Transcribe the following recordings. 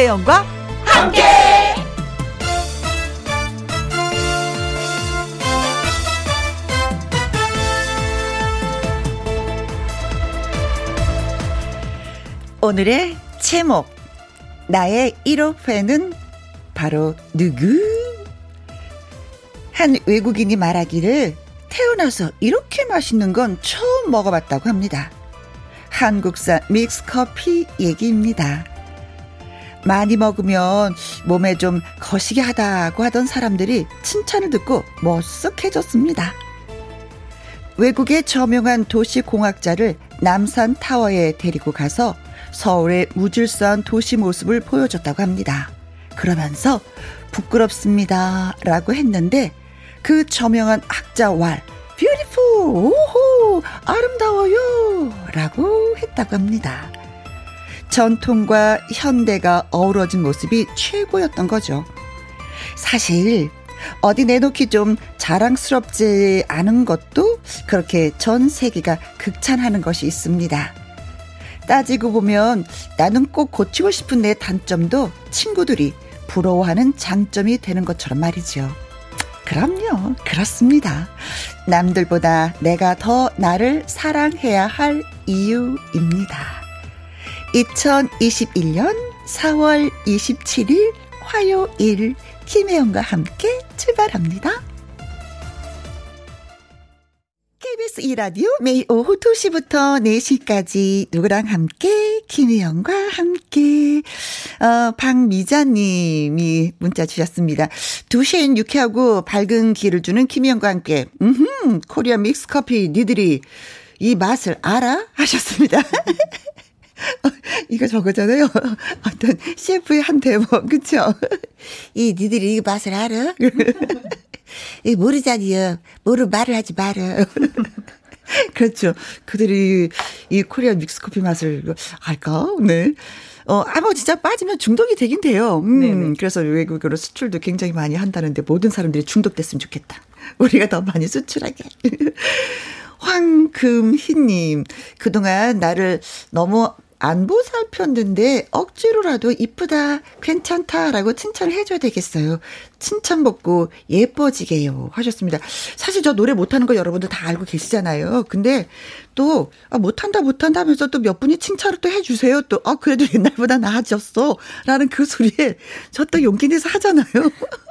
김혜영과 함께. 오늘의 제목 나의 1호 팬은 바로 누구? 한 외국인이 말하기를 태어나서 이렇게 맛있는 건 처음 먹어봤다고 합니다. 한국산 믹스 커피 얘기입니다. 많이 먹으면 몸에 좀 거시기 하다고 하던 사람들이 칭찬을 듣고 머쓱해졌습니다. 외국의 저명한 도시 공학자를 남산 타워에 데리고 가서 서울의 무질서한 도시 모습을 보여줬다고 합니다. 그러면서 부끄럽습니다. 라고 했는데 그 저명한 학자 왈, 뷰티풀, 오호, 아름다워요. 라고 했다고 합니다. 전통과 현대가 어우러진 모습이 최고였던 거죠. 사실, 어디 내놓기 좀 자랑스럽지 않은 것도 그렇게 전 세계가 극찬하는 것이 있습니다. 따지고 보면 나는 꼭 고치고 싶은 내 단점도 친구들이 부러워하는 장점이 되는 것처럼 말이죠. 그럼요. 그렇습니다. 남들보다 내가 더 나를 사랑해야 할 이유입니다. 2021년 4월 27일 화요일 김혜영과 함께 출발합니다. KBS 2라디오 매일 오후 2시부터 4시까지 누구랑 함께 김혜영과 함께 어, 박미자님이 문자 주셨습니다. 2시엔 유쾌하고 밝은 기를 주는 김혜영과 함께 음흠 코리아 믹스 커피 니들이 이 맛을 알아? 하셨습니다. 이거 저거잖아요. 어떤 셰프의 한 대목, 그쵸? 이 니들이 이 맛을 알아? 이 모르잖니요. 모르 말을 하지 말아. 그렇죠. 그들이 이 코리아 믹스커피 맛을 알까? 네. 어, 아, 뭐 진짜 빠지면 중독이 되긴 돼요. 음, 네네. 그래서 외국으로 수출도 굉장히 많이 한다는데 모든 사람들이 중독됐으면 좋겠다. 우리가 더 많이 수출하게. 황금희님, 그동안 나를 너무 안 보 살폈는데 억지로라도 이쁘다, 괜찮다라고 칭찬을 해줘야 되겠어요. 칭찬 먹고 예뻐지게요. 하셨습니다. 사실 저 노래 못하는 거 여러분들 다 알고 계시잖아요. 근데 또, 아, 못한다, 못한다 하면서 또 몇 분이 칭찬을 또 해주세요. 또, 아, 그래도 옛날보다 나아졌어. 라는 그 소리에 저 또 용기 내서 하잖아요.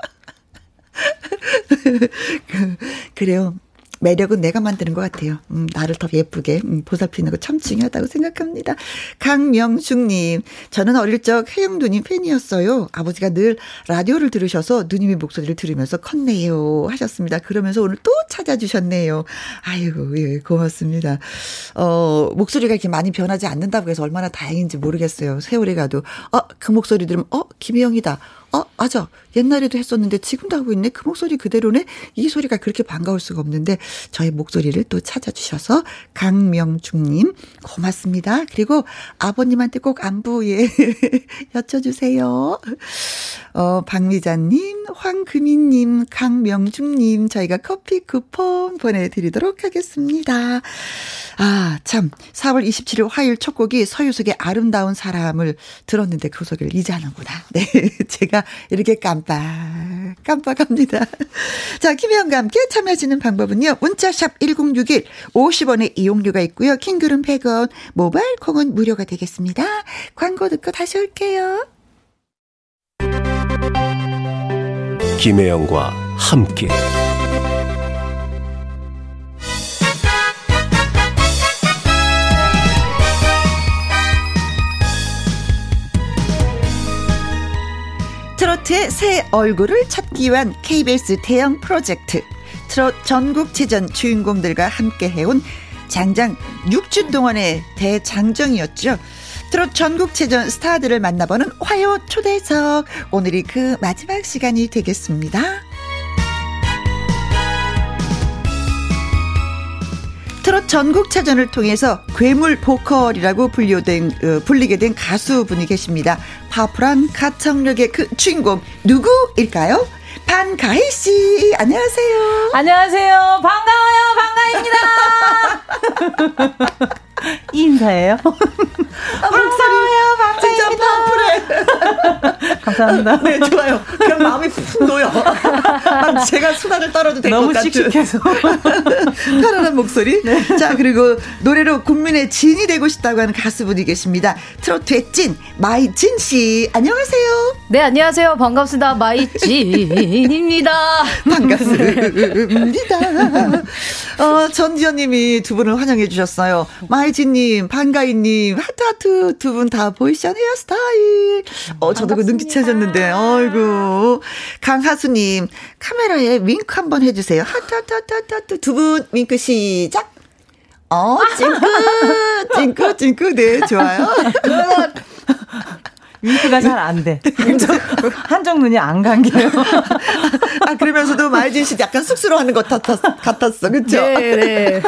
그, 그래요. 매력은 내가 만드는 것 같아요. 음, 나를 더 예쁘게 음, 보살피는 거 참 중요하다고 생각합니다. 강명숙님, 저는 어릴 적 혜영 누님 팬이었어요. 아버지가 늘 라디오를 들으셔서 누님의 목소리를 들으면서 컸네요 하셨습니다. 그러면서 오늘 또 찾아주셨네요. 아이고 예, 고맙습니다. 어 목소리가 이렇게 많이 변하지 않는다고 해서 얼마나 다행인지 모르겠어요. 세월이 가도 어 그 목소리 들으면 어 김혜영이다. 어, 맞아. 옛날에도 했었는데 지금도 하고 있네. 그 목소리 그대로네. 이 소리가 그렇게 반가울 수가 없는데 저의 목소리를 또 찾아주셔서 강명중님 고맙습니다. 그리고 아버님한테 꼭 안부 예 여쭤주세요. 어, 박미자님, 황금희님, 강명중님 저희가 커피 쿠폰 보내드리도록 하겠습니다. 아, 참. 4월 27일 화요일 첫 곡이 서유석의 아름다운 사람을 들었는데 그 소개를 이제 하는구나. 네. 제가 이렇게 깜빡, 깜빡합니다. 자, 김혜영과 함께 참여하시는 방법은요. 문자샵 1061, 50원의 이용료가 있고요. 킹글은 100원, 모바일 콩은 무료가 되겠습니다. 광고 듣고 다시 올게요. 김혜영과 함께. 트로트의 새 얼굴을 찾기 위한 KBS 대형 프로젝트 트롯 전국체전 주인공들과 함께 해온 장장 6주 동안의 대장정이었죠. 트롯 전국체전 스타들을 만나보는 화요 초대석. 오늘이 그 마지막 시간이 되겠습니다. 트롯 전국체전을 통해서 괴물 보컬이라고 불리된, 어, 불리게 된 가수분이 계십니다. 파풀한 가창력의 그 주인공 누구일까요? 반가희 씨, 안녕하세요. 안녕하세요. 반가워요. 반가입니다. 인사예요. 아, 반가워요. 반가입니다. 진짜 파풀해. 감사합니다. 네, 좋아요. 그럼 마음이 푹 놓여. 제가 수다를 떨어도 될 것 같은. 너무 씩씩해서. 편안한 목소리. 네. 자, 그리고 노래로 국민의 진이 되고 싶다고 하는 가수분이 계십니다. 트로트의 찐, 마이진 씨. 안녕하세요. 네, 안녕하세요. 반갑습니다. 마이진입니다. 반갑습니다. 어, 전지현 님이 두 분을 환영해 주셨어요. 마이 진 님, 반가이님, 하트하트 두 분 다 boyish한 헤어스타일. 어, 저도 그 눈치채셨는데, 어이구. 강하수님, 카메라에 윙크 한번 해주세요. 하트하트하트하트 두 분 윙크 시작. 어, 찡긋, 찡긋, 찡긋. 네, 좋아요. 윙크가 잘 안 돼. 한쪽, 한쪽 눈이 안 감겨요. 아, 그러면서도 마이진 씨 약간 쑥스러워하는 것 같았, 같았어. 그쵸? 네, 네.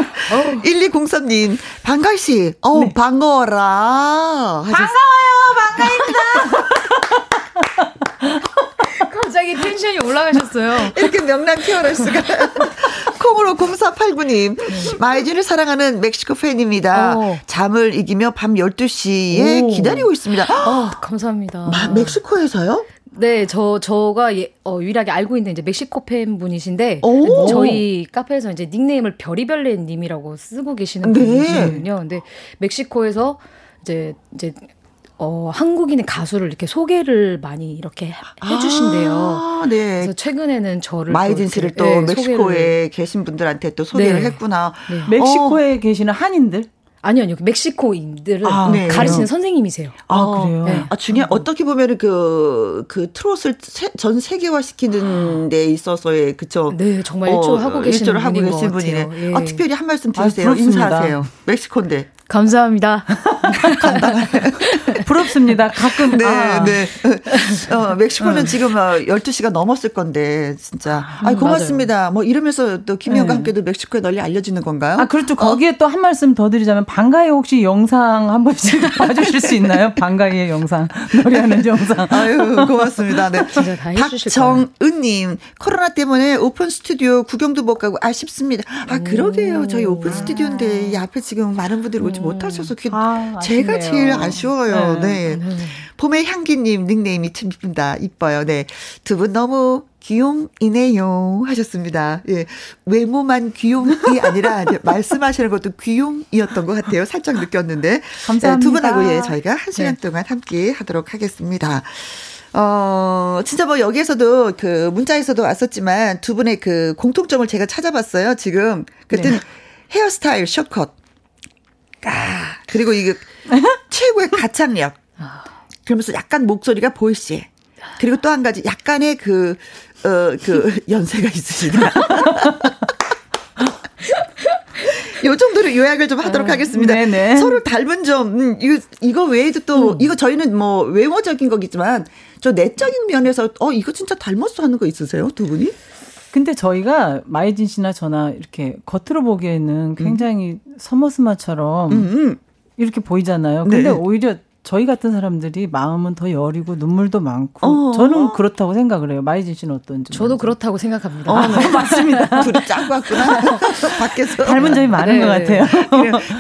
1203님, 반가이 씨, 어우, 네. 반가워라. 반가워요, 반가입니다. 갑자기 텐션이 올라가셨어요. 이렇게 명랑 수가. 콩으로 0489님, 마이진을 사랑하는 멕시코 팬입니다. 오. 어. 잠을 이기며 밤 12시에 오. 기다리고 있습니다. 어, 감사합니다. 마, 멕시코에서요? 네, 저 저가 예, 어, 유일하게 알고 있는 이제 멕시코 팬 분이신데 저희 카페에서 이제 닉네임을 별이별레 님이라고 쓰고 계시는 네. 분이시거든요. 근데 멕시코에서 이제 이제 어, 한국인의 가수를 이렇게 소개를 많이 이렇게 해주신대요. 아, 네. 그래서 최근에는 저를 마이진 씨를 또, 네, 멕시코에 소개를. 계신 분들한테 또 소개를 네. 했구나. 네. 멕시코에 어. 계시는 한인들? 아니요, 아니요. 멕시코인들을 아, 네. 가르치는 선생님이세요. 아, 그래요? 네. 아, 중요한, 어떻게 보면은 그, 그 트롯을 세, 전 세계화 시키는 데 있어서의, 그쵸? 네, 정말 일조를 어, 하고 계신 일조를 하고 계신 분이네. 예. 아, 특별히 한 말씀 드리세요. 아, 인사하세요. 멕시코인데. 감사합니다. 부럽습니다. 가끔. 네, 아. 네. 어, 멕시코는 어. 지금 12시가 어, 넘었을 건데, 진짜. 아, 고맙습니다. 맞아요. 뭐 이러면서 또 김희영과 네. 함께도 멕시코에 널리 알려지는 건가요? 아, 그렇죠. 거기에 어. 또한 말씀 더 드리자면, 방가에 혹시 영상 한 번씩 봐주실 수 있나요? 방가이의 영상. 노래하는 영상. 아유, 고맙습니다. 네. 진짜 다 박정은님, 코로나 때문에 오픈 스튜디오 구경도 못 가고 아쉽습니다. 아, 그러게요. 저희 오픈 스튜디오인데, 이 앞에 지금 많은 분들이 오지 못하셔서 그 아, 제가 제일 아쉬워요. 네. 네. 봄의 향기님 닉네임이 참 이쁘다. 이뻐요. 네. 두 분 너무 귀욤이네요. 하셨습니다. 예. 외모만 귀욤이 아니라 말씀하시는 것도 귀욤이었던 것 같아요. 살짝 느꼈는데. 감사합니다. 네, 두 분하고 예, 저희가 한 시간 네. 동안 함께 하도록 하겠습니다. 어, 진짜 뭐 여기에서도 그 문자에서도 왔었지만 두 분의 그 공통점을 제가 찾아봤어요. 지금. 그랬더니 네. 헤어스타일 숏컷. 아, 그리고 이게 최고의 가창력. 그러면서 약간 목소리가 보이시. 그리고 또 한 가지 약간의 그, 어, 그 연세가 있으시다. 요 정도로 요약을 좀 하도록 어, 하겠습니다. 네네. 서로 닮은 점, 음, 이거, 이거 외에도 또, 음. 이거 저희는 뭐 외모적인 거겠지만, 저 내적인 면에서, 어, 이거 진짜 닮았어 하는 거 있으세요? 두 분이? 근데 저희가 마이진 씨나 저나 이렇게 겉으로 보기에는 굉장히 음. 서머스마처럼 음, 음. 이렇게 보이잖아요. 근데 네. 오히려 저희 같은 사람들이 마음은 더 여리고 눈물도 많고 어. 저는 그렇다고 생각을 해요. 마이진 씨는 어떤지. 저도 그렇다고 생각합니다. 어, 네. 맞습니다. 둘이 짜고 왔구나. 밖에서 닮은 점이 많은 네. 것 같아요.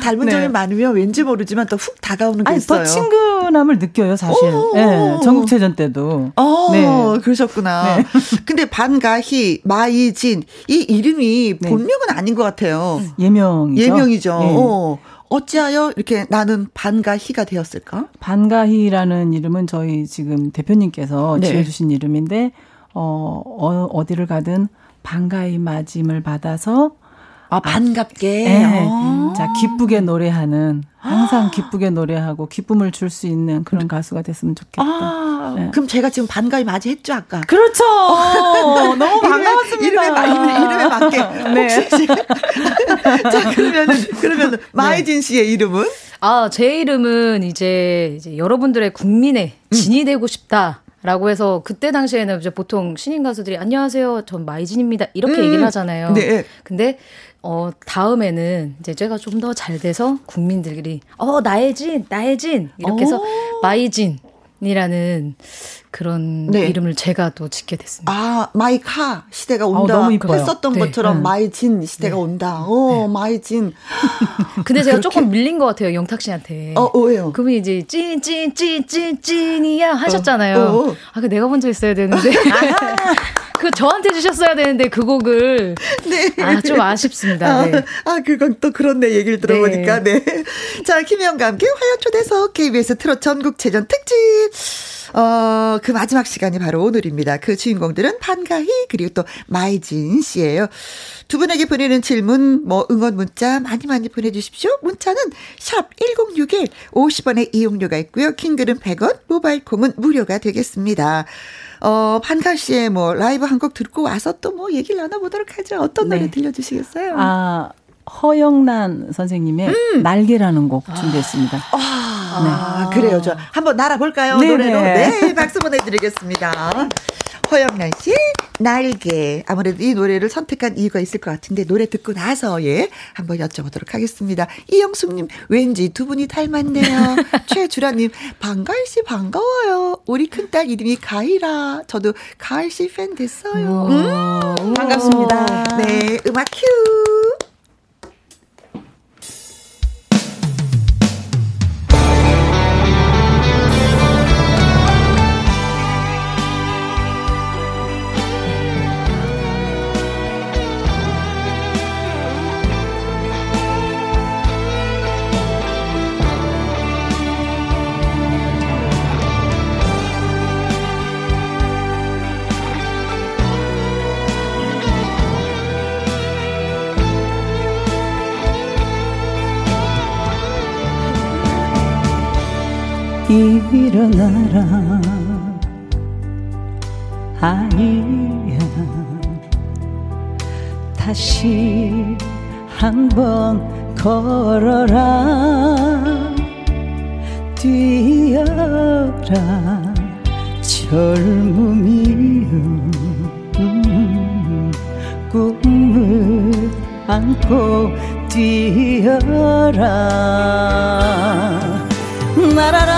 닮은 네. 점이 많으면 왠지 모르지만 또 훅 다가오는 게 아니, 있어요. 더 친근함을 느껴요, 사실. 네, 전국체전 때도. 어, 네. 그러셨구나. 네. 근데 반가희, 마이진 이 이름이 네. 본명은 아닌 것 같아요. 예명이죠. 예명이죠. 어. 어찌하여 이렇게 나는 반가 희가 되었을까? 반가 희라는 이름은 저희 지금 대표님께서 네. 지어주신 이름인데, 어, 어, 어디를 가든 반가이 맞음을 받아서 아, 반갑게. 네. 아. 자, 기쁘게 노래하는, 항상 기쁘게 노래하고 기쁨을 줄 수 있는 그런 가수가 됐으면 좋겠다. 아, 네. 그럼 제가 지금 반가이 맞이했죠, 아까? 그렇죠! 너무 반가웠습니다. 이름에, 이름에, 이름에 맞게. 네. 자, 그러면은, 그러면 네. 마이진 씨의 이름은? 아, 제 이름은 이제, 이제 여러분들의 국민의 음. 진이 음. 되고 싶다. 라고 해서 그때 당시에는 이제 보통 신인 가수들이 안녕하세요. 전 마이진입니다. 이렇게 음. 얘기를 하잖아요. 네. 근데 어, 다음에는 이제 제가 좀 더 잘 돼서 국민들이, 어, 나의 진, 나의 진. 이렇게 해서 어. 마이 진. 이라는 그런 네. 이름을 제가 또 짓게 됐습니다. 아, 마이카 시대가 어, 온다. 어. 했었던 네. 것처럼 네. 마이진 시대가 네. 온다. 어, 네. 마이진. 근데 제가 그렇게... 조금 밀린 것 같아요, 영탁 씨한테. 어, 왜요? 그분이 이제 찐, 찐, 찐, 찐, 찐이야 하셨잖아요. 어, 어. 아, 그 내가 먼저 했어야 되는데. 그 저한테 주셨어야 되는데 그 곡을 네. 아, 좀 아쉽습니다. 네. 아, 아, 그건 또 그렇네 얘기를 들어보니까 네. 네. 자, 김혜영과 함께 화요 초대석 KBS 트롯 전국 체전 특집 어, 그 마지막 시간이 바로 오늘입니다. 그 주인공들은 판가희 그리고 또 마이진 씨예요. 두 분에게 보내는 질문 뭐 응원 문자 많이 많이 보내 주십시오. 문자는 샵 1061 50원의 이용료가 있고요. 킹글은 100원 모바일 콩은 무료가 되겠습니다. 어, 판가 씨의 뭐 라이브 한 곡 듣고 와서 또 뭐 얘기를 나눠 보도록 하죠. 어떤 노래 네. 들려 주시겠어요? 아, 허영란 선생님의 음. 날개라는 곡 준비했습니다. 아, 네. 그래요. 저 한번 날아볼까요? 네네. 노래로. 네, 박수 보내드리겠습니다. 허영란 씨, 날개. 아무래도 이 노래를 선택한 이유가 있을 것 같은데, 노래 듣고 나서, 예, 한번 여쭤보도록 하겠습니다. 이영숙님, 왠지 두 분이 닮았네요. 최주라님, 반가일 씨 반가워요. 우리 큰딸 이름이 가이라. 저도 가을 씨 팬 됐어요. 음, 반갑습니다. 네, 음악 큐. 일어나라. 아이야. 다시 한 번 걸어라. 뛰어라. 젊음이여. 꿈을 안고 뛰어라. 나라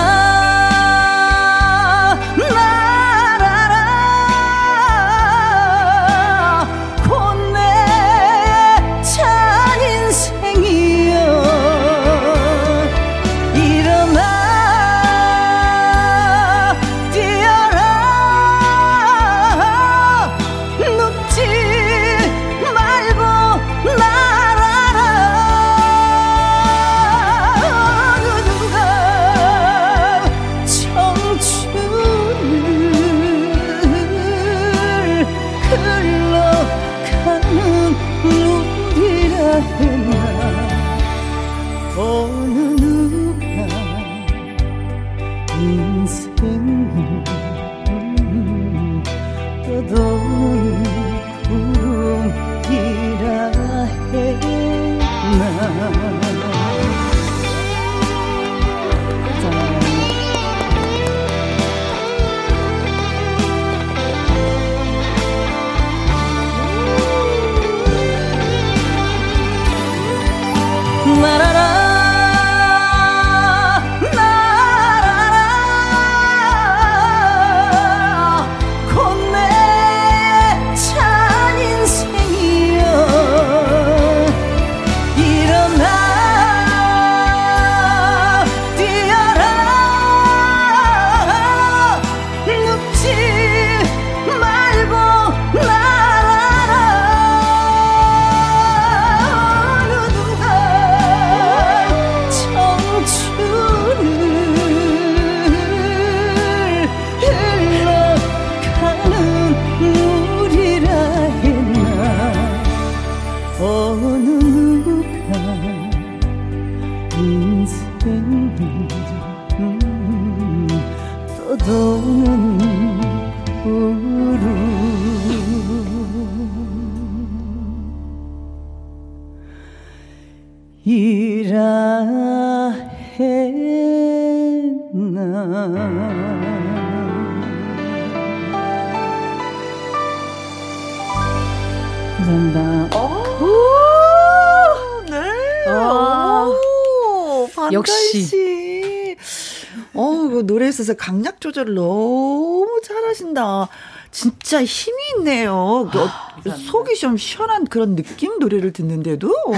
조절을 너무 잘하신다. 진짜 힘이 있네요. 그 아, 속이 좀 시원한 그런 느낌 노래를 듣는데도. 어?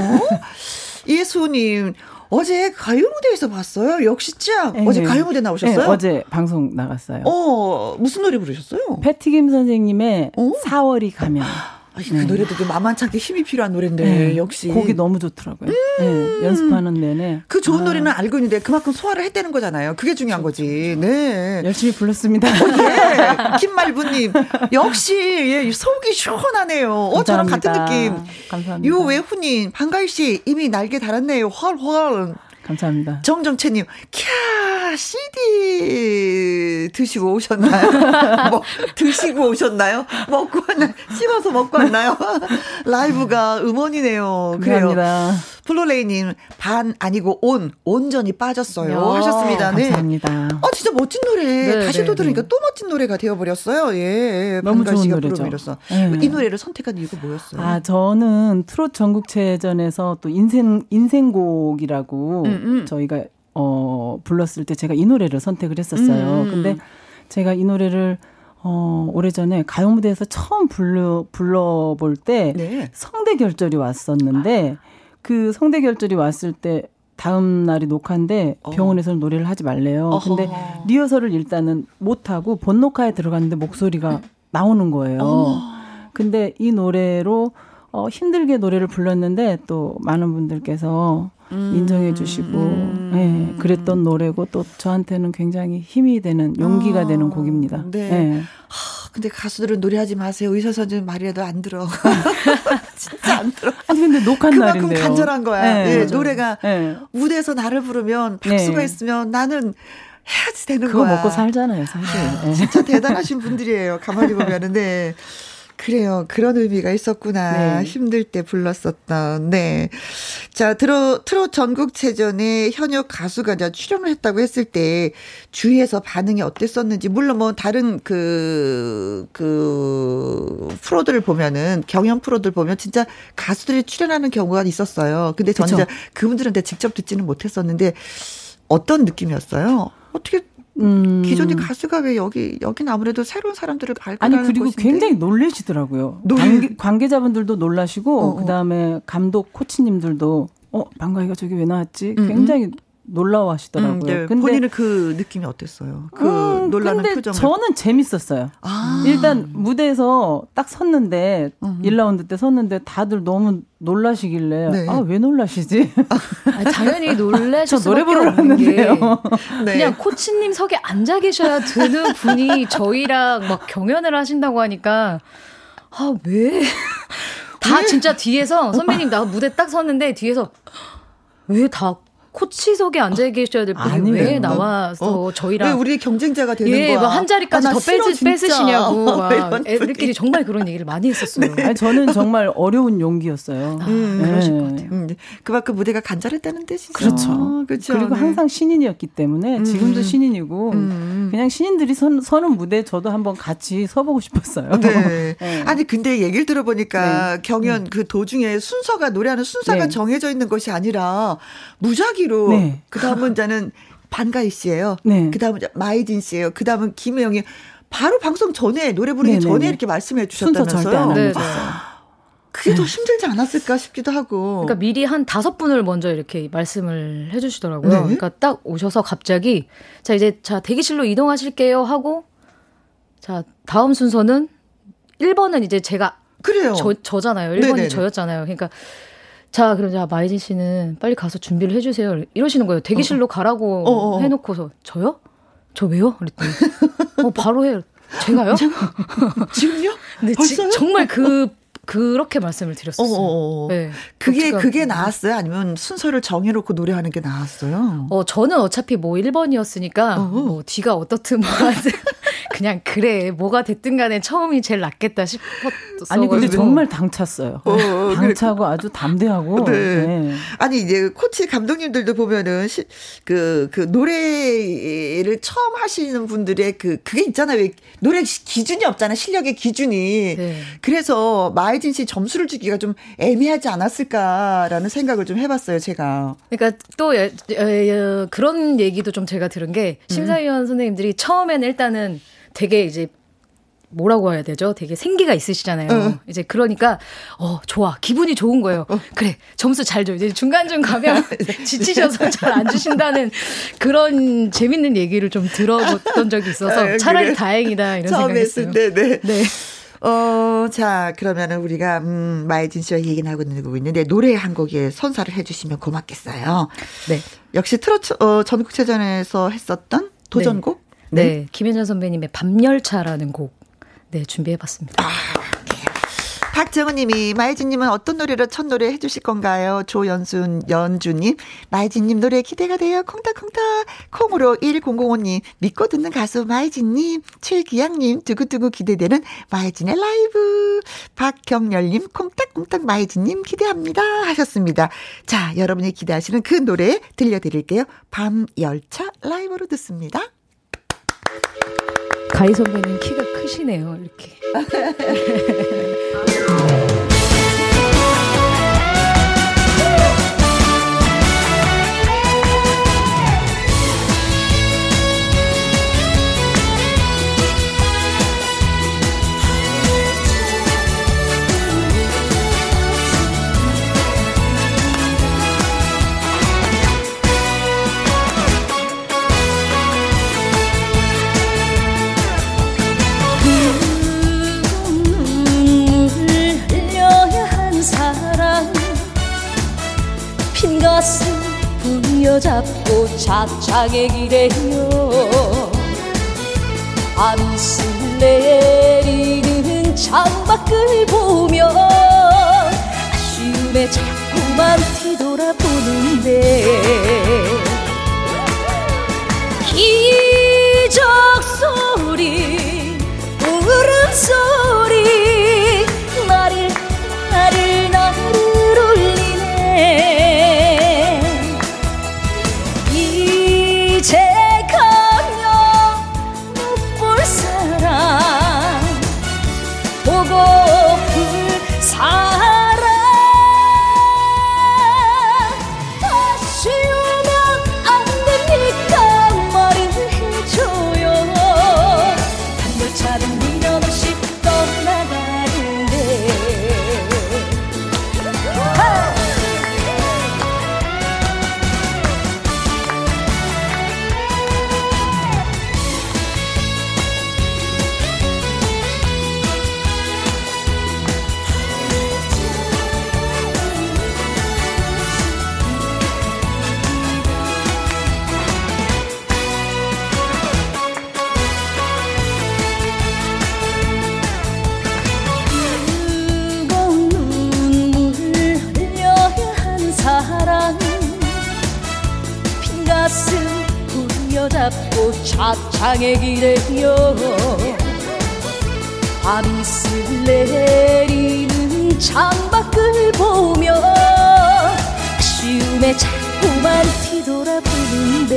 예수님, 어제 가요 무대에서 봤어요. 역시 짱. 네. 어제 가요 무대 나오셨어요? 네, 어제 방송 나갔어요. 어, 무슨 노래 부르셨어요? 패티김 선생님의 어? 4월이 가면. 아니, 그 네. 노래도 만만찮게 힘이 필요한 노래인데 네. 역시 곡이 너무 좋더라고요. 음~ 네. 연습하는 내내 그 좋은 아. 노래는 알고 있는데 그만큼 소화를 했다는 거잖아요. 그게 중요한 그렇죠. 거지. 네, 열심히 불렀습니다. 어, 예, 김말부님 역시 예, 속이 시원하네요. 어, 저랑 같은 느낌. 감사합니다. 유외훈님 반가이 씨 이미 날개 달았네요. 헐헐. 감사합니다. 정정채님, 캬, CD 드시고 오셨나요? 뭐, 드시고 오셨나요? 먹고 왔나요? 씹어서 먹고 왔나요? 라이브가 음원이네요. 감사합니다. 플로레이님, 반 아니고 온, 온전히 빠졌어요. 야, 하셨습니다. 네. 감사합니다. 어, 진짜 멋진 노래. 네, 다시 네, 또 들으니까 네. 또 멋진 노래가 되어버렸어요. 예. 너무 좋은 노래죠. 네. 이 노래를 선택한 이유가 뭐였어요? 아, 저는 트롯 전국체전에서 또 인생, 인생곡이라고 음, 음. 저희가 어, 불렀을 때 제가 이 노래를 선택을 했었어요. 음. 근데 제가 이 노래를 어, 오래전에 가요 무대에서 처음 불러, 불러볼 때 네. 성대 결절이 왔었는데 그 성대 결절이 왔을 때 다음 날이 녹화인데 어. 병원에서는 노래를 하지 말래요. 어허. 근데 리허설을 일단은 못 하고 본 녹화에 들어갔는데 목소리가 나오는 거예요. 어. 근데 이 노래로 어 힘들게 노래를 불렀는데 또 많은 분들께서 음. 인정해 주시고 음. 예, 그랬던 노래고 또 저한테는 굉장히 힘이 되는 용기가 어. 되는 곡입니다. 네. 예. 하, 근데 가수들은 노래하지 마세요. 의사 선생님 말이라도 안 들어. 진짜 안 들어. 아니 근데 녹한 날인데 그만큼 간절한 거야. 네, 네, 노래가 네. 무대에서 나를 부르면 박수가 네. 있으면 나는 해야지 되는 그거 거야. 그거 먹고 살잖아요, 사실. 아, 진짜 대단하신 분들이에요. 가만히 보면은 네. 그래요. 그런 의미가 있었구나. 네. 힘들 때 불렀었던. 네. 자, 트롯, 트롯 전국체전에 현역 가수가 출연을 했다고 했을 때 주위에서 반응이 어땠었는지, 물론 뭐 다른 그, 그, 프로들을 보면은, 경연 프로들 보면 진짜 가수들이 출연하는 경우가 있었어요. 근데 저는? 그분들한테 직접 듣지는 못했었는데, 어떤 느낌이었어요? 어떻게 음. 기존의 가수가 왜 여기 여기는 아무래도 새로운 사람들을 발굴하는 아니 그리고 곳인데. 굉장히 놀래시더라고요. 놀... 관계, 자분들도 놀라시고 어, 어. 그다음에 감독 코치님들도 어 방가이가 저기 왜 나왔지? 음, 음. 굉장히 놀라워하시더라고요. 음, 네. 근데 본인은 그 느낌이 어땠어요? 그 음, 놀라는 근데 표정을. 저는 재밌었어요. 아. 일단 무대에서 딱 섰는데 음. 1라운드 때 섰는데 다들 너무 놀라시길래 네. 아왜 놀라시지? 아, 당연히 놀라셔 노래 부르러 왔는데요. 네. 그냥 코치님 석에 앉아 계셔야 되는 분이 저희랑 막 경연을 하신다고 하니까 아 왜? 다 진짜 뒤에서 선배님 나 무대 딱 섰는데 뒤에서 왜 다 코치석에 앉아 계셔야 될 분이 아니네요. 왜 나와서 어, 저희랑 왜 우리 경쟁자가 되는 예, 거야? 뭐한 자리까지 아, 더 싫어, 뺏, 뺏으시냐고 애들끼리 정말 그런 얘기를 많이 했었어요. 네. 아니, 저는 정말 어려운 용기였어요. 아, 음, 네. 그러실 것 같아요. 음, 그만큼 무대가 간절했다는 뜻이죠. 그렇죠. 어, 그렇죠. 그리고 네. 항상 신인이었기 때문에 음. 지금도 신인이고 음. 그냥 신인들이 선, 서는 무대 저도 한번 같이 서보고 싶었어요. 네. 네. 아니 근데 얘기를 들어보니까 네. 경연 음. 그 도중에 순서가 노래하는 순서가 네. 정해져 있는 것이 아니라 무작위 순위로 네. 그 다음은 저는 반가희 씨예요. 네. 그 다음은 마이진 씨예요. 그 다음은 김혜영이 바로 방송 전에 노래 부르기 네네네. 전에 네, 네. 이렇게 말씀해 주셨다면서요. 네, 네. 그게 더 힘들지 않았을까 싶기도 하고. 그러니까 미리 한 다섯 분을 먼저 이렇게 말씀을 해주시더라고요. 네. 그러니까 딱 오셔서 갑자기 자 이제 자 대기실로 이동하실게요 하고 자 다음 순서는 1번은 이제 제가 그래요. 저, 저잖아요. 1번이 네네네. 저였잖아요. 그러니까 자, 그럼 자, 마이진 씨는 빨리 가서 준비를 해주세요. 이러시는 거예요. 대기실로 어. 가라고 어, 어. 해놓고서, 저요? 저 왜요? 그랬더니, 어, 바로 해. 제가요? 지금요? 네, 지, 정말 그, 그렇게 말씀을 드렸어요. 어어어. 네. 그게, 그게 나았어요? 아니면 순서를 정해놓고 노래하는 게 나았어요? 어, 저는 어차피 뭐 1번이었으니까, 어어. 뭐, 뒤가 어떻든 뭐, 그냥 그래 뭐가 됐든 간에 처음이 제일 낫겠다 싶었어. 아니 근데 정말 당찼어요. 어, 어 당차고 그래. 아주 담대하고. 네. 네. 아니 이제 코치 감독님들도 보면은 그그 그 노래를 처음 하시는 분들의 그 그게 있잖아요. 왜 노래 기준이 없잖아. 실력의 기준이. 네. 그래서 마이진 씨 점수를 주기가 좀 애매하지 않았을까라는 생각을 좀 해봤어요. 제가. 그러니까 또 여, 여, 여, 그런 얘기도 좀 제가 들은 게 심사위원 음. 선생님들이 처음에는 일단은 되게 이제 뭐라고 해야 되죠? 되게 생기가 있으시잖아요. 어. 이제 그러니까 어 좋아 기분이 좋은 거예요. 어. 그래 점수 잘 줘. 이제 중간 중 가면 지치셔서 잘 안 주신다는 그런 재밌는 얘기를 좀 들어봤던 적이 있어서 아, 차라리 그래. 다행이다 이런 생각했어요. 네, 네. 네. 어, 자, 그러면은 우리가, 음, 마이진 씨와 얘기 나고 있는데, 노래 한 곡에 선사를 해주시면 고맙겠어요. 네. 역시 트로트, 어, 전국체전에서 했었던 도전곡? 네. 네. 김현정 선배님의 밤열차라는 곡, 네, 준비해봤습니다. 아, 박정은님이 마이진님은 어떤 노래로 첫 노래 해주실 건가요? 조연순 연주님 마이진님 노래 기대가 돼요. 콩닥콩닥 콩으로 1005님 믿고 듣는 가수 마이진님 최기양님 두구두구 기대되는 마이진의 라이브 박경열님 콩닥콩닥 마이진님 기대합니다 하셨습니다. 자 여러분이 기대하시는 그 노래 들려드릴게요. 밤 열차 라이브로 듣습니다. 가희 선배님 키가 크시네요, 이렇게. 부여잡고 차창에 기대요 밤이슬 내리는 창밖을 보며 아쉬움에 자꾸만 뒤돌아보는데 기적 소리 울음 소리 차창에 기대요 밤이슬 내리는 창밖을 보며 쉬움에 자꾸만 뒤돌아보는데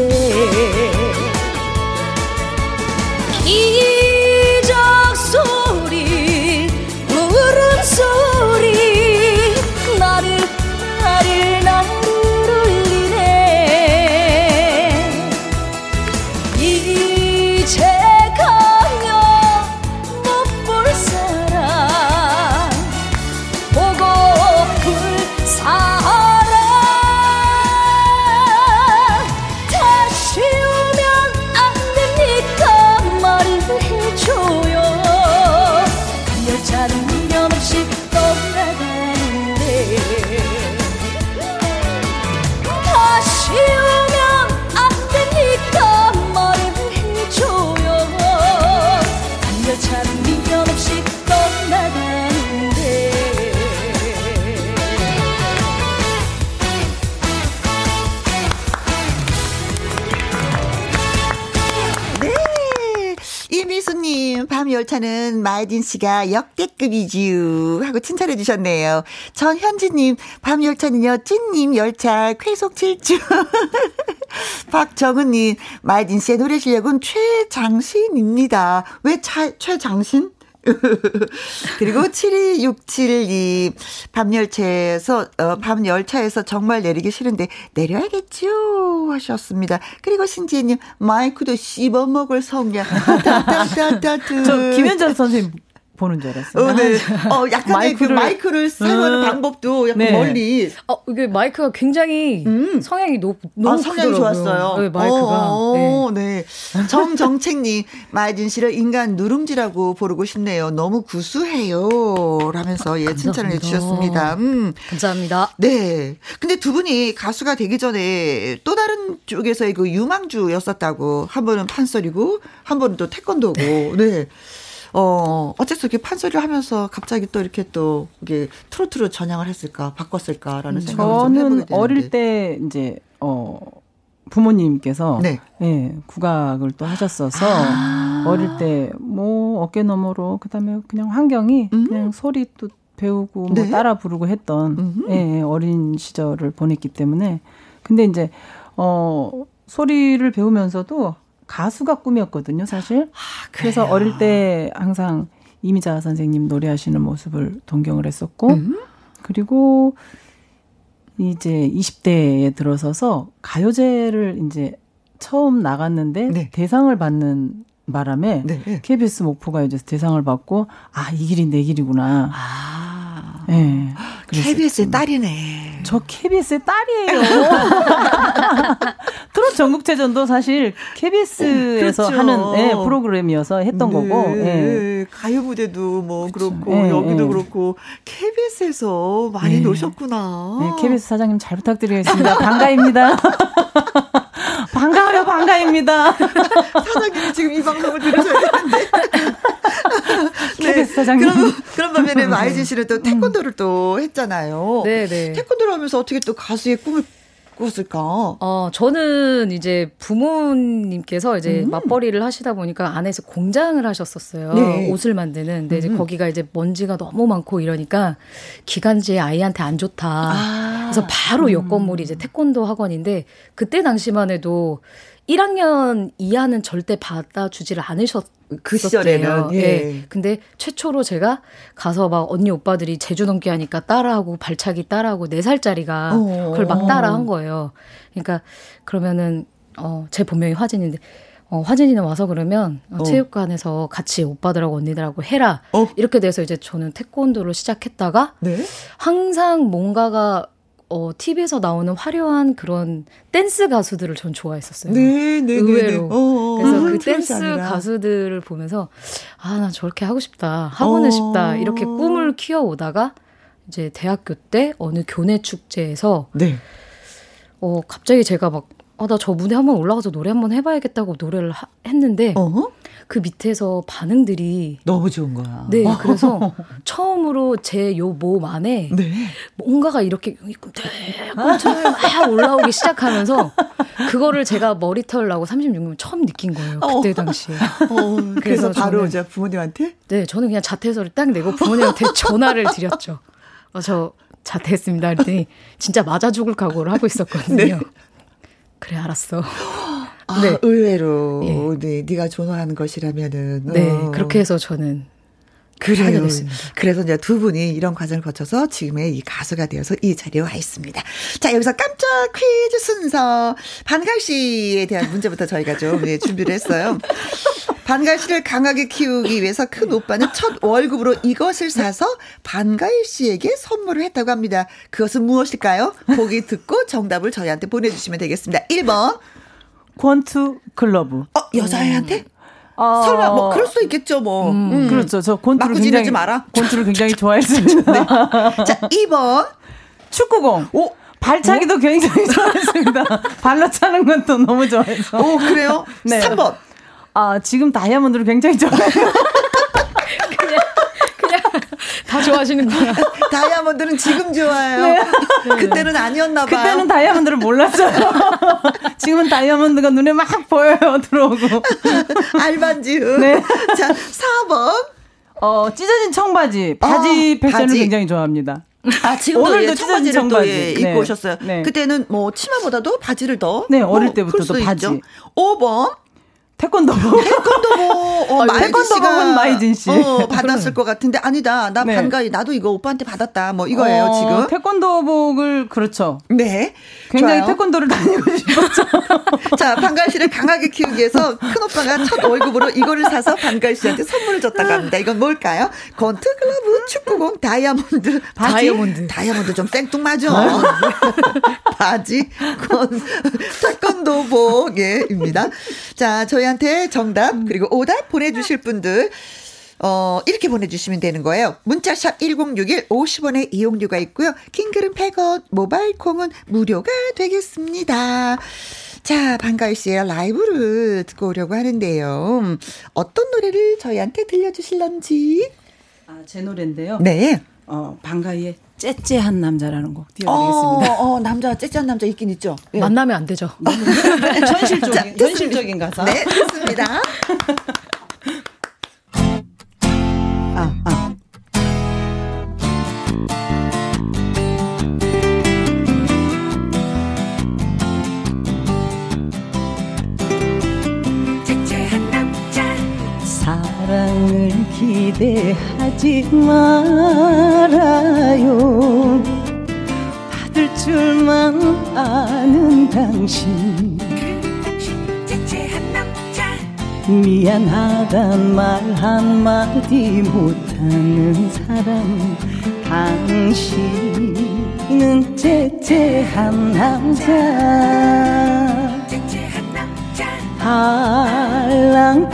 밤열차는 마이딘 씨가 역대급이지요. 하고 칭찬해 주셨네요. 전현지님, 밤 열차는요, 찐님 열차 쾌속 7주. 박정은님, 마이딘 씨의 노래 실력은 최장신입니다. 왜 차, 최장신? 그리고 7267님, 밤열차에서, 어, 밤열차에서 정말 내리기 싫은데 내려야겠죠? 하셨습니다. 그리고 신지혜님, 마이크도 씹어먹을 성량. 저 김현정 선생님 보는 줄 알았어요. 어, 네. 어, 약간의 마이크를, 그 마이크를 사용하는 음. 방법도 약간 네. 멀리. 어, 이게 마이크가 굉장히 음. 성향이 높, 너무 아, 성향이 좋았어요. 네, 마이크가. 어, 네. 네. 정정책님, 마이진 씨를 인간 누룽지라고 부르고 싶네요. 너무 구수해요. 라면서 예, 칭찬을 해주셨습니다. 음. 감사합니다. 네. 근데 두 분이 가수가 되기 전에 또 다른 쪽에서의 그 유망주였었다고. 한 번은 판설이고, 한 번은 또 태권도고. 네. 어, 어째서 이렇게 판소리를 하면서 갑자기 또 이렇게 또 이게 트로트로 전향을 했을까, 바꿨을까라는 생각을 좀 해보게 되는데. 저는 어릴 때 이제 어 부모님께서 네. 예, 국악을 또 하셨어서 아. 어릴 때 뭐 어깨 너머로 그다음에 그냥 환경이 음. 그냥 소리 또 배우고 뭐 네? 뭐 따라 부르고 했던 예, 어린 시절을 보냈기 때문에 근데 이제 어 소리를 배우면서도 가수가 꿈이었거든요, 사실. 아, 그래서 어릴 때 항상 이미자 선생님 노래하시는 모습을 동경을 했었고, 음? 그리고 이제 20대에 들어서서 가요제를 이제 처음 나갔는데 네. 대상을 받는 바람에 네. KBS 목포가요제에서 대상을 받고 아 이 길이 내 길이구나. 아, 네. KBS의 딸이네. 저 KBS의 딸이에요. 트롯 전국체전도 사실 KBS에서 그렇죠. 하는 네, 프로그램이어서 했던 네. 거고. 네. 가요 무대도 뭐 그렇죠. 그렇고 네, 여기도 네. 그렇고 KBS에서 많이 네. 노셨구나. 네, KBS 사장님 잘 부탁드리겠습니다. 반가입니다. 반가워요, 반가입니다. 사장님이 지금 이 방송을 들으셔야 되는데. 사장님. 그럼, 그런 반면에 마이진 씨는 또 태권도를 또 했잖아요. 네, 네. 태권도를 하면서 어떻게 또 가수의 꿈을 꿨을까? 어, 저는 이제 부모님께서 이제 음. 맞벌이를 하시다 보니까 안에서 공장을 하셨었어요. 네. 옷을 만드는. 근데 음. 이제 거기가 이제 먼지가 너무 많고 이러니까 기간지에 아이한테 안 좋다. 아. 그래서 바로 음. 옆 건물이 이제 태권도 학원인데 그때 당시만 해도 1학년 이하는 절대 받아주지를 않으셨 그 시절에는 예. 예. 근데 최초로 제가 가서 막 언니 오빠들이 제주 넘기 하니까 따라하고 발차기 따라하고 4살짜리가 어. 그걸 막 따라한 거예요. 그러니까 그러면은 어제 본명이 화진인데 어, 화진이는 와서 그러면 어. 체육관에서 같이 오빠들하고 언니들하고 해라. 어. 이렇게 돼서 이제 저는 태권도를 시작했다가 네? 항상 뭔가가 어, TV에서 나오는 화려한 그런 댄스 가수들을 전 좋아했었어요. 네, 네, 네 의외로. 네, 네. 어, 그래서 그 댄스 아니라. 가수들을 보면서 아, 나 저렇게 하고 싶다. 하고는 어. 싶다. 이렇게 꿈을 키워오다가 이제 대학교 때 어느 교내 축제에서 네. 어, 갑자기 제가 막 아, 나 저 무대 한번 올라가서 노래 한번 해봐야겠다고 노래를 하, 했는데 어허? 그 밑에서 반응들이 너무 좋은 거야. 네, 그래서 처음으로 제 요 몸 안에 네. 뭔가가 이렇게 꿈틀꿈틀 막 올라오기 시작하면서 그거를 제가 머리털 나고 36년 처음 느낀 거예요. 그때 어. 당시에. 어, 그래서 바로 이제 부모님한테? 네, 저는 그냥 자퇴서를 딱 내고 부모님한테 전화를 드렸죠. 어, 저 자퇴했습니다. 그랬더니 진짜 맞아 죽을 각오를 하고 있었거든요. 네. 그래 알았어. 아, 네. 의외로 예. 네, 네가 좋아하는 것이라면은 네 어. 그렇게 해서 저는 그래요. 그래서 이제 두 분이 이런 과정을 거쳐서 지금의 이 가수가 되어서 이 자리에 와 있습니다. 자, 여기서 깜짝 퀴즈 순서. 반갈 씨에 대한 문제부터 저희가 좀 네, 준비를 했어요. 반가 씨를 강하게 키우기 위해서 큰 오빠는 첫 월급으로 이것을 사서 반가 씨에게 선물을 했다고 합니다. 그것은 무엇일까요? 보기 듣고 정답을 저희한테 보내주시면 되겠습니다. 1번. 권투 글러브. 어, 여자애한테? 어... 설마 뭐 그럴 수 있겠죠 뭐. 음, 음. 그렇죠. 저 권투를 굉장히 마라. 권투를 굉장히 좋아했습니다. 네. 자, 2번 축구공. 오. 발차기도 어? 굉장히 좋아했습니다. 발로 차는 건 또 너무 좋아해서. 오, 그래요? 네. 3번. 아, 지금 다이아몬드를 굉장히 좋아해요. 좋아. 좋아하시는구나. 다이아몬드는 지금 좋아요. 네. 그때는 아니었나 봐요. 그때는 다이아몬드를 몰랐어요. 지금은 다이아몬드가 눈에 막 보여요. 들어오고. 알반지우. 네. 자, 4번. 어, 찢어진 청바지. 바지 어, 패션을 바지. 굉장히 좋아합니다. 아, 지금도 오늘도 예, 청바지를 청바지. 또 예, 입고 네. 오셨어요. 네. 그때는 뭐 치마보다도 바지를 더 네, 어릴 뭐 때부터도 바지. 있죠. 5번. 태권도복. 태권도복. 어, 아, 태권도복은 마이진 씨. 어, 받았을 것 같은데 아니다. 나 네. 반가이 나도 이거 오빠한테 받았다. 뭐 이거예요 어, 지금. 태권도복을 그렇죠. 네. 굉장히 좋아요. 태권도를 다니고 싶었죠. 자, 반갈 씨를 강하게 키우기 위해서 큰 오빠가 첫 월급으로 이거를 사서 반갈 씨한테 선물을 줬다고 합니다. 이건 뭘까요? 건트 글러브, 축구공, 다이아몬드. 바지? 다이아몬드. 다이아몬드 좀 생뚱맞아. 바지, 건, 태권도복, 예, 입니다. 자, 저희 한테 정답, 그리고 오답 보내주실 분들. 어, 이렇게 보내주시면 되는 거예요. 문자샵 1061 50원의 이용료가 있고요. 킹글은 100원, 모바일 콩은 무료가 되겠습니다. 자, 반가이 씨의 라이브를 듣고 오려고 하는데요. 어떤 노래를 저희한테 들려주실런지. 아, 제 노래인데요. 네. 어, 반가이의 째째한 남자라는 곡 띄워드리겠습니다. 어, 어, 남자 째째한 남자 있긴 있죠. 예. 만나면 안 되죠. 현실적인, 자, 현실적인 가사. 네, 좋습니다. 아, 아. 기대하지 말아요. 받을 줄만 아는 당신. 미안하단 말 한마디 못하는 사람. 당신은 째째한 남자. 팔랑팔랑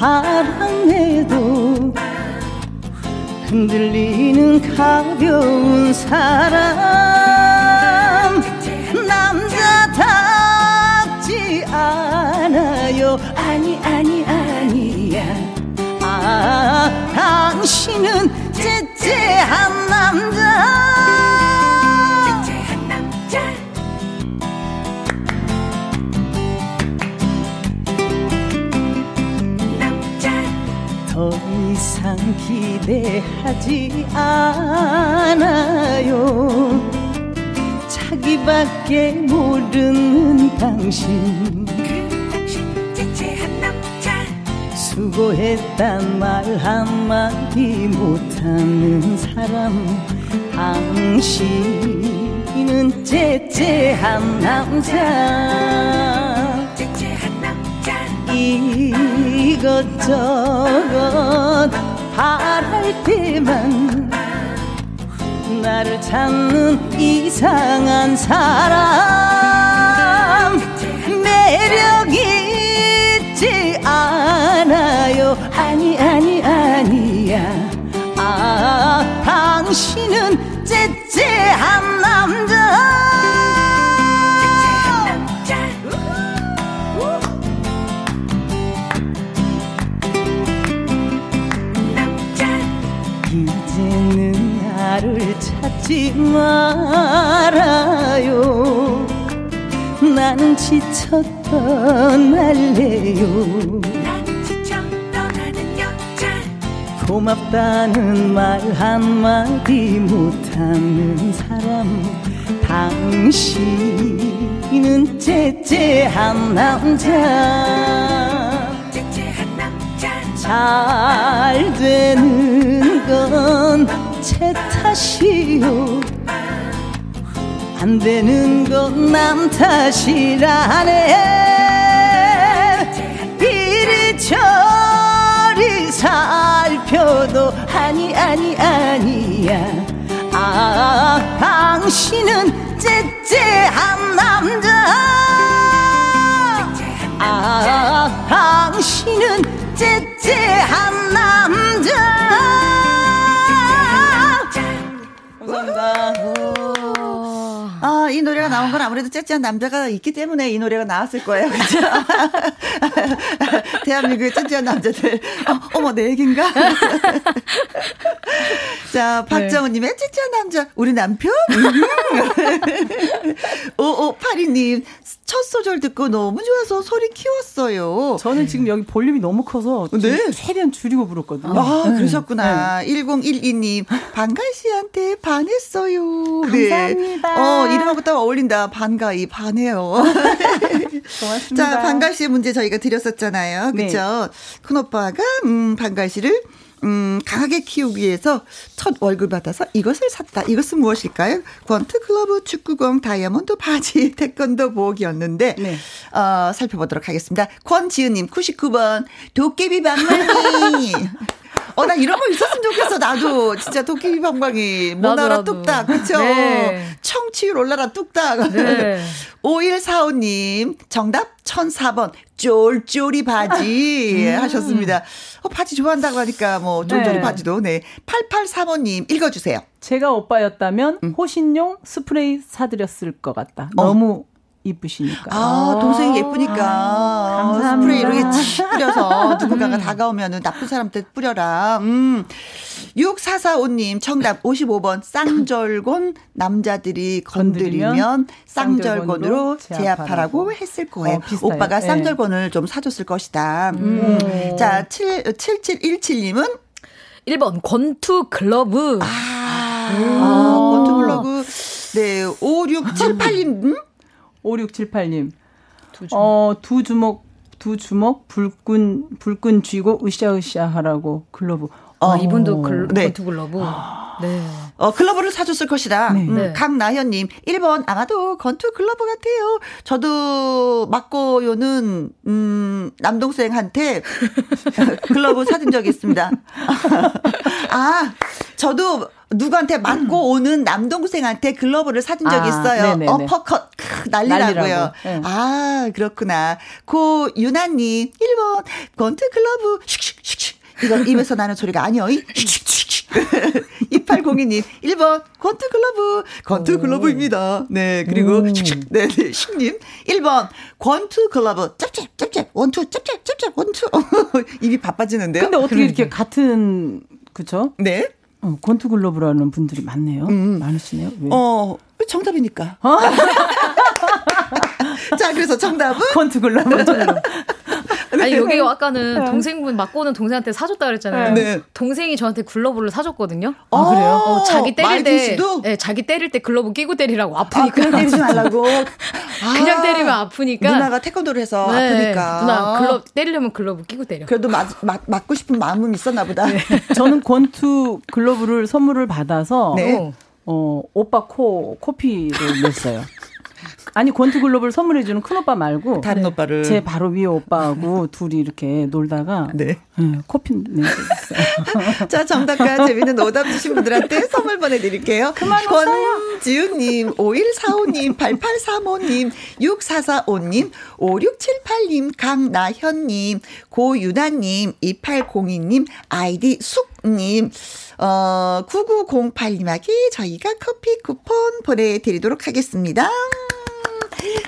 바람에도 흔들리는 가벼운 사람. 남자답지 않아요. 아니 아니 아니야. 아 당신은 째째한 남자 이상 기대하지 않아요. 자기밖에 모르는 당신. 수고했단 말 한마디 못하는 사람. 당신은 째째한 남자. 이것저것 바랄 때만 나를 찾는 이상한 사람. 매력 있지 않아요. 아니 아니 아니야. 아 당신은 째째한 남자 찾지 말아요. 나는 지쳐 떠날래요. 고맙다는 말 한마디 못하는 사람. 당신은 째째한 남자. 잘 되는 건제 탓이요 안 되는 건 남 탓이라네. 이리저리 살펴도 아니 아니 아니야. 아 당신은 째째한 남자. 아 당신은 째째한 남자 아, 이 노래가 나온 건 아무래도 째째한 남자가 있기 때문에 이 노래가 나왔을 거예요. 그죠? 대한민국의 째째한 남자들. 어, 머내 얘기인가? 자, 박정우 님의 네. 째째한 남자. 우리 남편? 5582님, 첫 소절 듣고 너무 좋아서 소리 키웠어요. 저는 지금 여기 볼륨이 너무 커서 네. 최대한 줄이고 부르거든요. 아, 네. 그러셨구나. 네. 1012님, 반가 씨한테 반했어요. 네. 감사합니다. 네. 어, 이 름하고 어울린다. 반가이, 반해요. 고맙습니다. 자, 반가 씨의 문제 저희가 드렸었잖아요. 그쵸? 네. 큰 오빠가, 음, 반가 씨를 음, 강하게 키우기 위해서 첫 월급 받아서 이것을 샀다. 이것은 무엇일까요? 권투 글러브 축구공 다이아몬드 바지 태권도 복이었는데 네. 어, 살펴보도록 하겠습니다. 권지은님 99번 도깨비 방망이 어, 나 이런 거 있었으면 좋겠어. 나도 진짜 도깨비 방방이 모나라 뚝딱. 그쵸? 네. 청취율 올라라 뚝딱. 네. 5145님, 정답 1004번. 쫄쫄이 바지 음. 하셨습니다. 어, 바지 좋아한다고 하니까 뭐 쫄쫄이 네. 바지도. 네. 8835님 읽어주세요. 제가 오빠였다면 음. 호신용 스프레이 사드렸을 것 같다. 어. 너무 이쁘시니까. 아, 동생이 예쁘니까. 아, 감사합니다. 스프레이 이렇게 뿌려서 누군가가 음. 다가오면은 나쁜 사람한테 뿌려라. 음. 6445님 정답 55번 쌍절곤 남자들이 건드리면 쌍절곤으로 제압하라고 했을 거예요. 어, 오빠가 네. 쌍절곤을 좀 사줬을 것이다. 음. 음. 자, 7, 7717님은 1번 권투 글러브. 아, 아 권투 글러브. 네, 5678님. 음? 5678님. 두 주먹. 어, 두 주먹, 두 주먹, 불끈, 불끈 쥐고 으쌰으쌰 하라고 글러브. 어, 아, 이분도 글, 네. 트 글러브. 네. 어, 글러브를 사줬을 것이다. 네. 음, 네. 강나현님, 1번, 아마도 권투 글러브 같아요. 저도 맞고요는, 음, 남동생한테 글러브 사준 적이 있습니다. 아, 저도 누구한테 맞고 오는 남동생한테 글러브를 사준 적이 아, 있어요. 네 어퍼컷 난리라고요. 네. 아 그렇구나. 고유나님 1번 권투 글러브 슉슉슉슉 이거 입에서 나는 소리가 아니요. 2802님 1번 권투 글러브 권투 글러브입니다. 네 그리고 슉슉 네네 슉님 1번 권투 글러브 짭짭 짭짭 원투 짭짭 짭짭 원투 입이 바빠지는데요. 근데 어떻게 그러니까. 이렇게 같은 그쵸? 네. 어, 권투 글러브라는 분들이 많네요. 음. 많으시네요. 왜? 어, 정답이니까. 어? 자, 그래서 정답은? 권투 글러브. 아니 여기 아까는 네. 동생분 맞고는 동생한테 사줬다 그랬잖아요. 네. 동생이 저한테 글러브를 사줬거든요. 아, 그래요? 어, 자기 때릴 때, 네, 자기 때릴 때 글러브 끼고 때리라고 아프니까. 아, 그냥 때리지 말라고. 그냥 아, 때리면 아프니까. 누나가 태권도를 해서 네, 아프니까. 누나 글러 때리려면 글러브 끼고 때려. 그래도 맞, 맞, 맞고 싶은 마음은 있었나 보다. 네. 저는 권투 글러브를 선물을 받아서 네. 어, 오빠 코 코피를 냈어요. 아니 권투 글러브를 선물해주는 큰 오빠 말고 다른 오빠를 제 바로 위에 오빠하고 둘이 이렇게 놀다가 네, 네 코피 내줬어요. 자 정답과 재밌는 오답 주신 분들한테 선물 보내드릴게요. 그만 권지훈님, 5145님, 8835님, 6445님, 5678님, 강나현님, 고유나님, 2802님, 아이디 숙님. 어, 9908님에게 저희가 커피 쿠폰 보내드리도록 하겠습니다.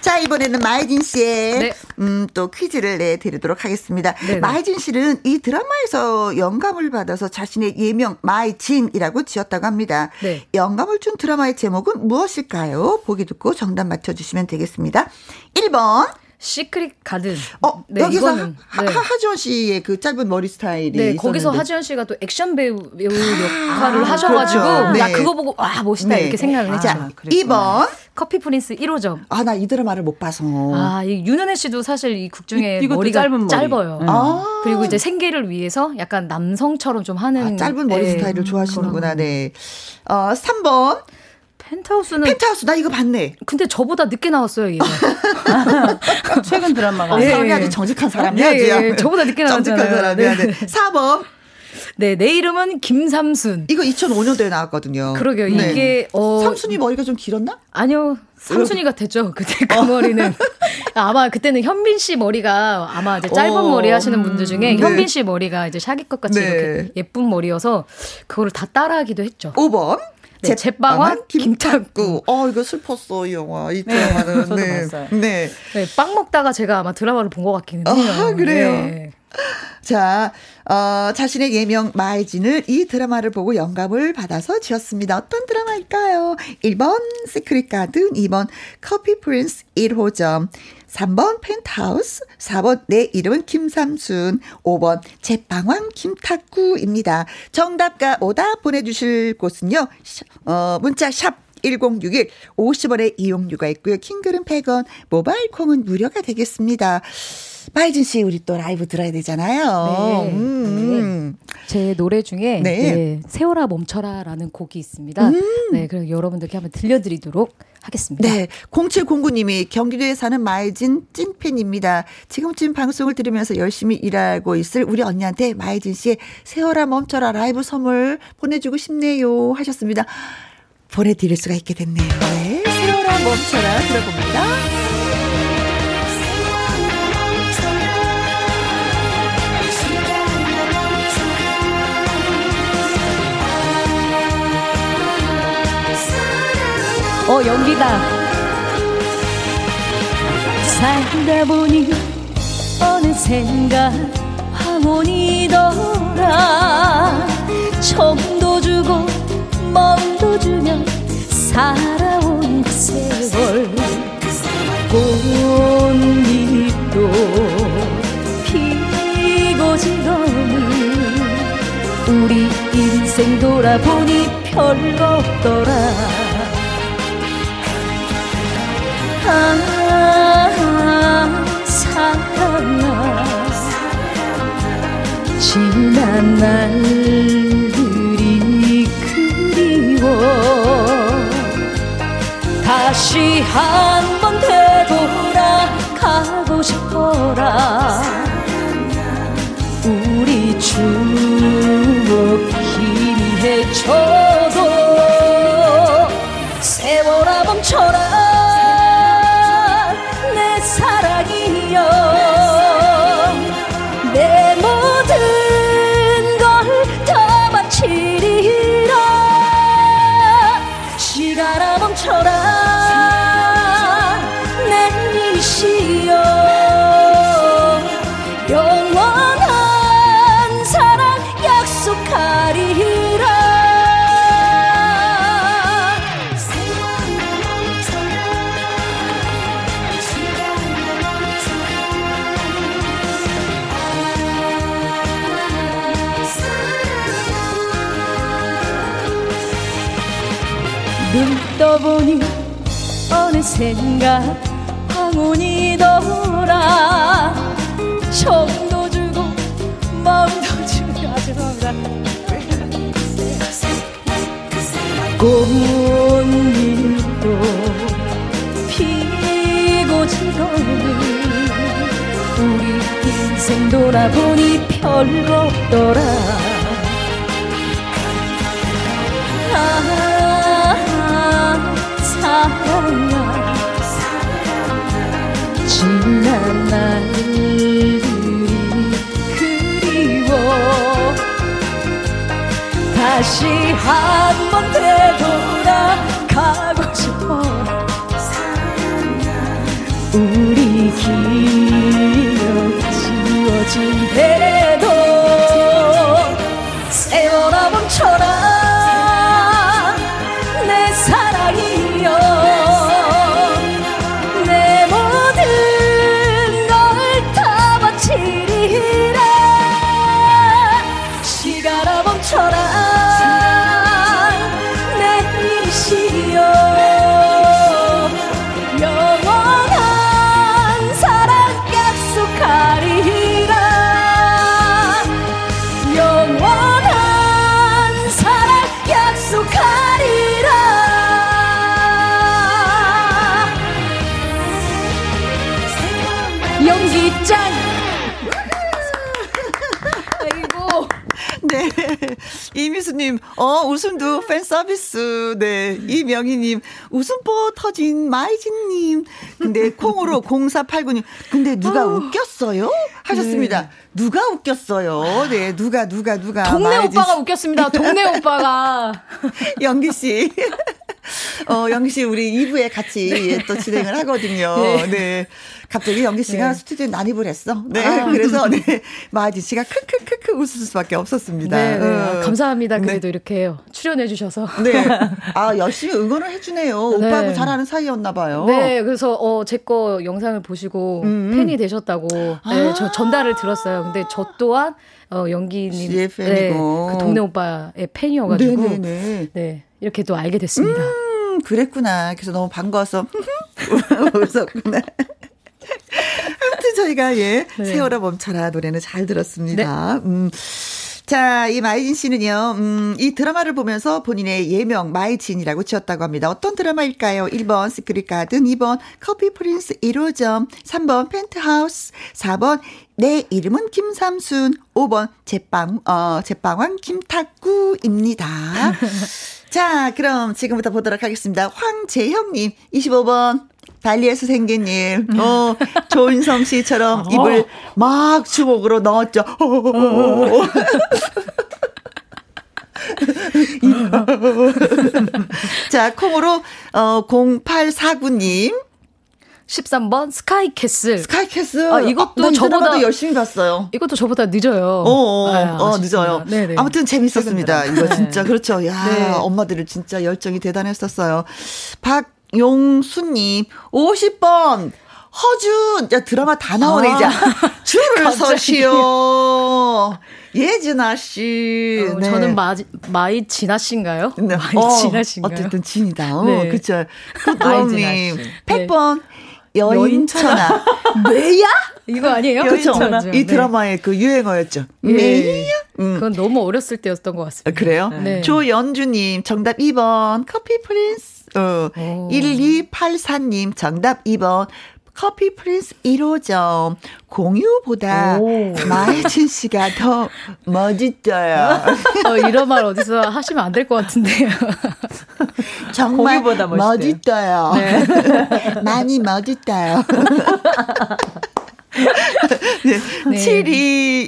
자, 이번에는 마이진 씨의 네. 음, 또 퀴즈를 내드리도록 하겠습니다. 네네. 마이진 씨는 이 드라마에서 영감을 받아서 자신의 예명 마이진이라고 지었다고 합니다. 네. 영감을 준 드라마의 제목은 무엇일까요? 보기 듣고 정답 맞춰주시면 되겠습니다. 1번 시크릿 가든. 어, 네, 여기서 이거는, 하, 네. 하지원 씨의 그 짧은 머리 스타일이. 네, 있었는데. 거기서 하지원 씨가 또 액션 배우, 배우 역할을 아, 하셔가지고, 그렇죠. 나 네. 그거 보고, 와, 멋있다, 네. 이렇게 생각을 했죠. 아, 2번. 커피 프린스 1호점. 아, 나 이 드라마를 못 봐서. 아, 이 윤은혜 씨도 사실 이극 중에 이, 머리가 짧은 머리. 짧아요. 네. 아. 그리고 이제 생계를 위해서 약간 남성처럼 좀 하는. 아, 짧은 머리 네. 스타일을 좋아하시는구나, 네. 어, 3번. 펜트하우스는 펜트하우스 나 이거 봤네. 근데 저보다 늦게 나왔어요, 얘가. 최근 드라마가. 어, 사람이 네. 아주 정직한 사람이야. 네, 네, 저보다 늦게 나왔잖아요. 정직한 사람이야. 네. 4번. 네, 내 이름은 김삼순. 이거 2005년도에 나왔거든요. 그러게요. 네. 이게 어 삼순이 머리가 좀 길었나? 아니요. 삼순이 같았죠. 그때 그 어. 머리는 아마 그때는 현빈 씨 머리가 아마 이제 짧은 어. 머리 하시는 분들 중에 네. 현빈 씨 머리가 이제 샤기 것 같이 네. 이렇게 예쁜 머리여서 그거를 다 따라하기도 했죠. 5번. 네, 제빵왕 김탁구. 어, 이거 슬펐어, 이 영화. 이 네. 네, 저도 네. 봤어요. 네. 네. 빵 먹다가 제가 아마 드라마를 본 것 같기는 해요. 아, 그래요? 네. 자, 어, 자신의 예명 마이진을 이 드라마를 보고 영감을 받아서 지었습니다. 어떤 드라마일까요? 1번 시크릿 가든, 2번 커피 프린스 1호점, 3번 펜트하우스, 4번 내 이름은 김삼순, 5번 제빵왕 김탁구입니다. 정답과 오답 보내주실 곳은요, 어, 문자 샵 1061, 50원의 이용료가 있고요. 킹글은 100원, 모바일 콩은 무료가 되겠습니다. 마이진 씨, 우리 또 라이브 들어야 되잖아요. 네. 음. 네. 제 노래 중에 네. 네. 세월아 멈춰라라는 곡이 있습니다. 음. 네, 그럼 여러분들께 한번 들려드리도록 하겠습니다. 네. 0709님이 경기도에 사는 마이진 찐팬입니다. 지금쯤 방송을 들으면서 열심히 일하고 있을 우리 언니한테 마이진 씨의 세월아 멈춰라 라이브 선물 보내주고 싶네요. 하셨습니다. 보내드릴 수가 있게 됐네요. 네. 세월아 멈춰라 들어봅니다. 어 연기다. 살다 보니 어느샌가 돌아 정도 주고 멍도 주며 살아온 세월. 꽃잎도 피고 지더니 우리 인생 돌아보니 별거 없더라 아, 사랑아 지난 날들이 그리워. 다시 한 번 되돌아가고 싶어라. 우리 추억 희미해져도 세월아 멈춰라 어느샌가 황혼이 돌아 정도 주고 마음도 주고. 아 죄송합니다. 꽃잎도 피고 지더니 우리 인생 돌아보니 별거 없더라. 아 사랑아 지난 날들이 그리워. 다시 한 번 되돌아가고 싶어. 우리 기억 지워진 해 어, 웃음도 팬 서비스. 네. 이명희님, 웃음보 터진 마이진님. 근데 콩으로 0489님, 근데 누가 어. 웃겼어요? 하셨습니다. 네. 누가 웃겼어요? 네, 누가, 누가, 누가. 동네 오빠가 웃겼습니다. 동네 오빠가. 영기 씨. 어, 영기 씨, 우리 2부에 같이 또 진행을 하거든요. 네. 네. 갑자기 영기 씨가 네. 스튜디오에 난입을 했어. 네. 아. 그래서, 네. 마지 씨가 크크크크 웃을 수밖에 없었습니다. 네. 네. 아, 감사합니다. 네. 그래도 이렇게 출연해주셔서. 네. 아, 열심히 응원을 해주네요. 네. 오빠하고 잘하는 사이였나봐요. 네. 그래서, 어, 제 거 영상을 보시고 음. 팬이 되셨다고. 네. 아. 저 전달을 들었어요. 근데 저 또한, 어, 연기님. 네, 그 동네 오빠의 팬이어가지고. 네네네. 네. 이렇게 또 알게 됐습니다. 음, 그랬구나. 그래서 너무 반가워서 웃었구나. 아무튼 저희가 예 네. 세월아 멈춰라 노래는 잘 들었습니다. 네. 음. 자, 이 마이진 씨는요, 음, 이 드라마를 보면서 본인의 예명 마이진이라고 지었다고 합니다. 어떤 드라마일까요? 1번 시크릿 가든, 2번 커피 프린스 1호점, 3번 펜트하우스, 4번 내 이름은 김삼순, 5번 제빵, 어, 제빵왕 김탁구입니다. 자, 그럼 지금부터 보도록 하겠습니다. 황재형님, 25번. 달리에서 생긴 일. 어, 조인성 씨처럼 어. 입을 막 주먹으로 넣었죠. 자, 콩으로, 어, 0849님. 13번 스카이캐슬. 스카이캐슬. 아, 이것도 아, 저보다 열심히 봤어요. 이것도 저보다 늦어요. 어, 어, 아, 어 늦어요. 네네. 아무튼 재밌었습니다. 이거 진짜 네. 그렇죠. 야, 네. 엄마들은 진짜 열정이 대단했었어요. 박용수님 50번 허준, 야, 드라마 다 나오네, 아, 이제. 줄을 서시오. 예진아 씨. 어, 네. 저는 마, 마이 진아 씨인가요? 네. 마이 어, 진아 씨인가요? 어쨌든 진이다. 어, 네. 그쵸. 그럼님 100번. 여인천하. 뭬야? 이거 아니에요? 그렇죠. 이 드라마의 네. 그 유행어였죠. 예. 뭬야? 음. 그건 너무 어렸을 때였던 것 같습니다. 아, 그래요? 네. 조연주님, 정답 2번, 커피 프린스. 어, 1284님, 정답 2번, 커피 프린스 1호점 공유보다 마혜진 씨가 더 멋있어요. 어, 이런 말 어디서 하시면 안 될 것 같은데요. 정말 멋있어요. 네. 많이 멋있어요. 네. 네.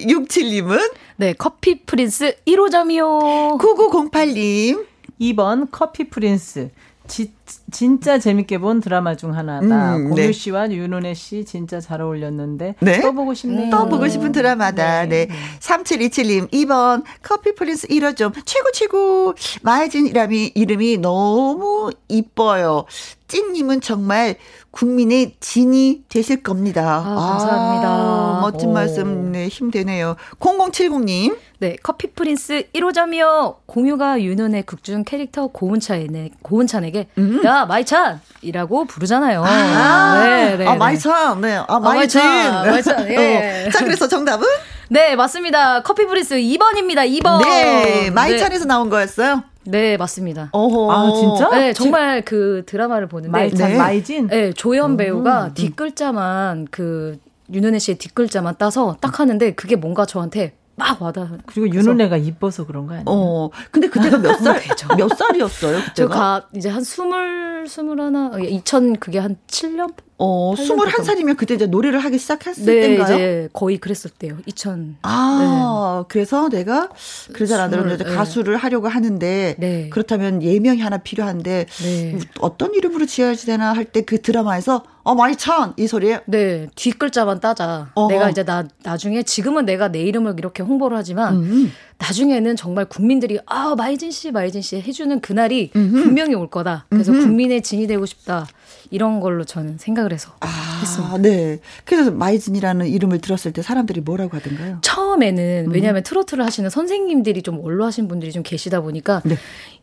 7267님은? 네, 커피 프린스 1호점이요. 9908님. 2번 커피 프린스. 지, 진짜 재밌게 본 드라마 중 하나다. 음, 공유 네. 씨와 윤은혜 씨 진짜 잘 어울렸는데 네? 떠보고 싶네요. 떠보고 싶은 드라마다. 네. 네. 3727님 2번 커피 프린스 1호점 최고 최고 마혜진 이름이 이름이 너무 이뻐요. 찐님은 정말 국민의 진이 되실 겁니다. 아, 감사합니다. 아, 멋진 오. 말씀, 네, 힘되네요. 0070님. 네, 커피 프린스 1호점이요. 공유가 윤은혜의 극중 캐릭터 고은찬에, 고은찬에게, 음. 야, 마이찬 이라고 부르잖아요. 아, 네, 네. 아, 네. 마이찬. 네. 아, 마이진. 아, 마이찬. 예. 어. 자, 그래서 정답은? 네, 맞습니다. 커피 프린스 2번입니다. 2번. 네, 마이찬에서 네. 나온 거였어요. 네, 맞습니다. 어허. 아, 진짜? 네, 정말 지... 그 드라마를 보는데. 마이찬, 네. 마이진? 네, 조연 배우가 음. 뒷글자만 그, 윤은혜 씨의 뒷글자만 따서 딱 하는데 그게 뭔가 저한테 막 와닿아. 그리고 윤은혜가 이뻐서 그런 거 아니에요? 어. 근데 그때가 몇 살, 몇 살이었어요? 그때가? 제가 이제 한 스물, 스물 하나, 2000, 그게 한 7년? 어, 21살이면 그때 이제 노래를 하기 시작했을 네, 때인가요? 이제 거의 그랬을 때요. 2000. 아, 네. 그래서 내가 그러지 않았는데 네. 가수를 하려고 하는데 네. 그렇다면 예명이 하나 필요한데 네. 어떤 이름으로 지어야지 되나 할 때 그 드라마에서 어, 마이찬! 이 소리에? 네. 뒷글자만 따자. 어허. 내가 이제 나, 나중에, 지금은 내가 내 이름을 이렇게 홍보를 하지만, 음. 나중에는 정말 국민들이, 아, 마이진 씨, 마이진 씨 해주는 그날이 음흠. 분명히 올 거다. 그래서 음흠. 국민의 진이 되고 싶다. 이런 걸로 저는 생각을 해서 아, 했습니다. 네. 그래서 마이진이라는 이름을 들었을 때 사람들이 뭐라고 하던가요? 처음에는, 음. 왜냐하면 트로트를 하시는 선생님들이 좀 연로하신 분들이 좀 계시다 보니까, 네.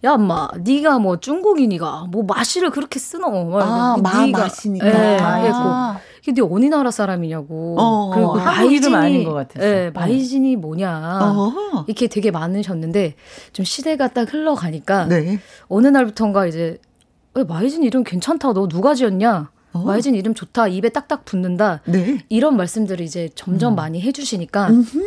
야, 마, 네가 뭐 중국인이가 뭐 마시를 그렇게 쓰노? 아, 마, 마시니까. 네, 아. 근데 어느 나라 사람이냐고. 어, 그리고 마이진이 아닌 것 같았어. 네, 마이진이 뭐냐. 어. 이렇게 되게 많으셨는데 좀 시대가 딱 흘러가니까 네. 어느 날부턴가 이제 마이진 이름 괜찮다. 너 누가 지었냐? 어. 마이진 이름 좋다. 입에 딱딱 붙는다. 네. 이런 말씀들을 이제 점점 음. 많이 해주시니까. 음흠.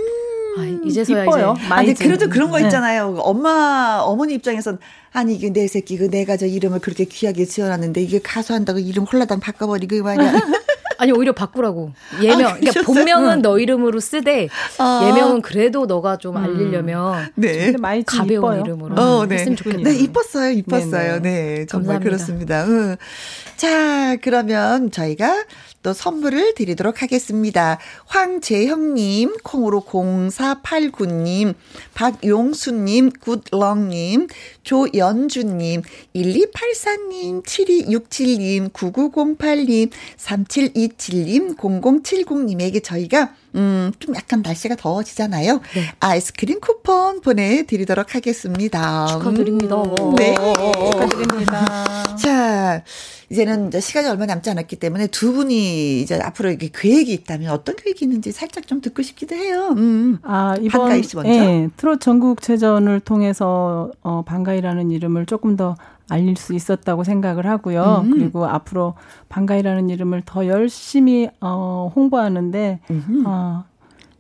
아, 이제서야 이뻐요. 이제. 아니 그래도 그런 거 네. 있잖아요. 네. 엄마 어머니 입장에선 아니 이게 내 새끼 그 내가 저 이름을 그렇게 귀하게 지어놨는데 이게 가수한다고 이름 홀라당 바꿔버리고 말이야. 아니 오히려 바꾸라고 예명. 아, 그러니까 본명은 응. 너 이름으로 쓰되 아. 예명은 그래도 너가 좀 음. 알리려면 네. 좀 가벼운 이뻐요. 이름으로 어, 네. 했으면 좋겠네요. 네 이뻤어요, 이뻤어요. 네네. 네 정말 감사합니다. 그렇습니다. 응. 자 그러면 저희가 또 선물을 드리도록 하겠습니다. 황재형님, 콩으로 0489님, 박용수님, 굿렁님, 조연주님, 1284님, 7267님, 9908님, 3727님, 0070님에게 저희가 음, 좀 약간 날씨가 더워지잖아요. 네. 아이스크림 쿠폰 보내드리도록 하겠습니다. 축하드립니다. 음, 네. 축하드립니다. 자, 이제는 이제 시간이 얼마 남지 않았기 때문에 두 분이 이제 앞으로 이렇게 계획이 있다면 어떤 계획이 있는지 살짝 좀 듣고 싶기도 해요. 음. 아, 이번 예, 트롯 전국체전을 통해서 어, 반가이라는 이름을 조금 더 알릴 수 있었다고 생각을 하고요. 음. 그리고 앞으로 반가이라는 이름을 더 열심히 어, 홍보하는데 어,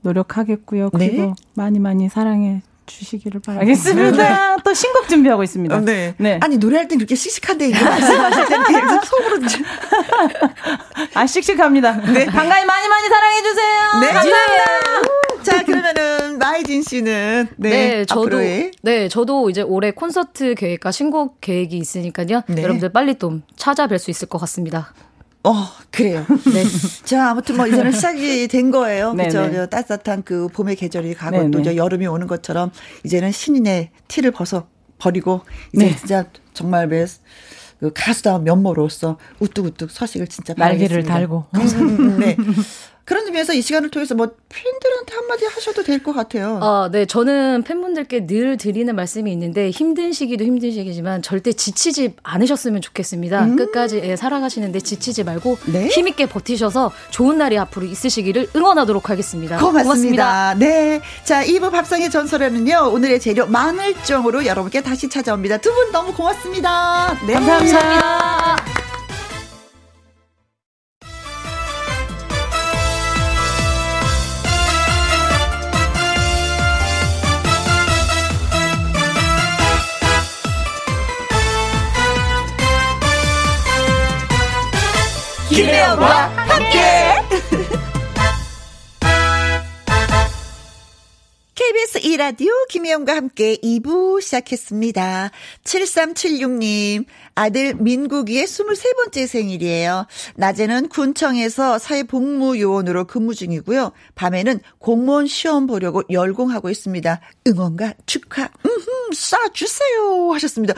노력하겠고요. 그리고 네. 많이 많이 사랑해 주시기를 바라겠습니다. 네. 또 신곡 준비하고 있습니다. 네. 네. 아니 노래할 땐 그렇게 씩씩한데 이거 말씀하실 땐 계속 속으로 아 씩씩합니다. 네. 반가이 많이 많이 사랑해 주세요. 네. 감사합니다. 자 그러면은 마이진 씨는 네, 네 저도 앞으로의. 네 저도 이제 올해 콘서트 계획과 신곡 계획이 있으니까요. 네. 여러분들 빨리 좀 찾아뵐 수 있을 것 같습니다. 어, 그래요. 네. 자, 아무튼 뭐 이제는 시작이 된 거예요. 네, 그죠? 네. 따뜻한 그 봄의 계절이 가고 네네. 또 이제 여름이 오는 것처럼 이제는 신인의 티를 벗어 버리고 이제 네. 진짜 정말 그 가수다운 면모로서 우뚝우뚝 서식을 진짜 날개를 달고. 음, 음, 음, 네. 그런 의미에서 이 시간을 통해서 뭐 팬들한테 한마디 하셔도 될 것 같아요. 어, 네. 저는 팬분들께 늘 드리는 말씀이 있는데 힘든 시기도 힘든 시기지만 절대 지치지 않으셨으면 좋겠습니다. 음. 끝까지 예, 살아가시는데 지치지 말고 네? 힘있게 버티셔서 좋은 날이 앞으로 있으시기를 응원하도록 하겠습니다. 고맙습니다. 고맙습니다. 네. 자, 2부 밥상의 전설에는요. 오늘의 재료 마늘정으로 여러분께 다시 찾아옵니다. 두 분 너무 고맙습니다. 네. 감사합니다. 감사합니다. 김혜영과 함께. KBS 2라디오 김혜영과 함께 2부 시작했습니다. 7376님, 아들 민국이의 23번째 생일이에요. 낮에는 군청에서 사회복무요원으로 근무 중이고요. 밤에는 공무원 시험 보려고 열공하고 있습니다. 응원과 축하, 음흠, 쏴주세요. 하셨습니다.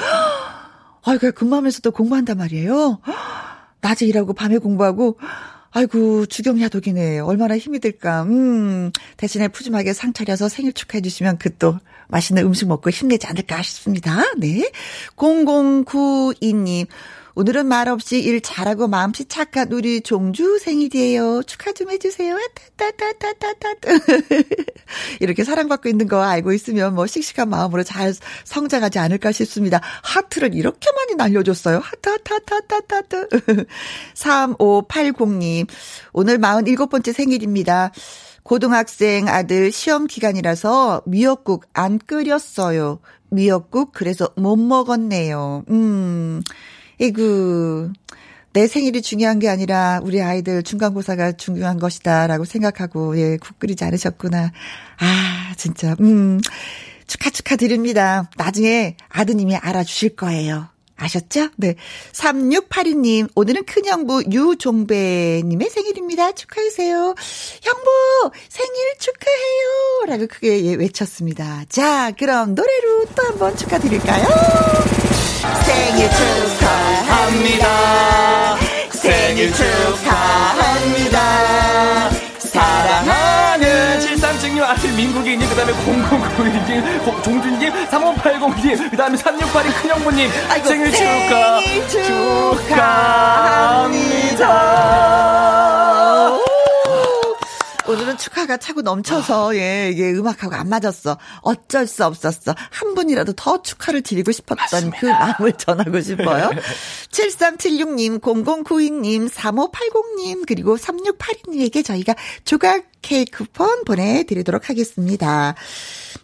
아이고, 근무하면서도 공부한단 말이에요. 낮에 일하고 밤에 공부하고 아이고 주경야독이네. 얼마나 힘이 들까. 음. 대신에 푸짐하게 상 차려서 생일 축하해 주시면 그 또 맛있는 음식 먹고 힘내지 않을까 싶습니다. 네. 0092님. 오늘은 말없이 일 잘하고 마음씨 착한 우리 종주 생일이에요. 축하 좀 해주세요. 따따따따따따. 이렇게 사랑받고 있는 거 알고 있으면 뭐 씩씩한 마음으로 잘 성장하지 않을까 싶습니다. 하트를 이렇게 많이 날려줬어요. 하트, 하트, 하트, 하트, 하트. 3580님. 오늘 47번째 생일입니다. 고등학생 아들 시험 기간이라서 미역국 안 끓였어요. 미역국 그래서 못 먹었네요. 음. 이구, 내 생일이 중요한 게 아니라 우리 아이들 중간고사가 중요한 것이다라고 생각하고, 예, 국 끓이지 않으셨구나. 아, 진짜, 음, 축하 축하드립니다. 나중에 아드님이 알아주실 거예요. 아셨죠? 네. 3682님, 오늘은 큰형부 유종배님의 생일입니다. 축하해주세요. 형부, 생일 축하해요. 라고 크게 예, 외쳤습니다. 자, 그럼 노래로 또 한번 축하드릴까요? 생일 축하합니다. 생일 축하합니다. 사랑하는 73증님 아들 민국이님 그 다음에 0091님 종준님 3580님 그 다음에 3682 큰형부님 생일 축하 축하합니다. 오늘은 축하 축하가 차고 넘쳐서 예 이게 음악하고 안 맞았어. 어쩔 수 없었어. 한 분이라도 더 축하를 드리고 싶었던 맞습니다. 그 마음을 전하고 싶어요. 7376님, 0092님, 3580님 그리고 3682님에게 저희가 조각 케이크 쿠폰 보내드리도록 하겠습니다.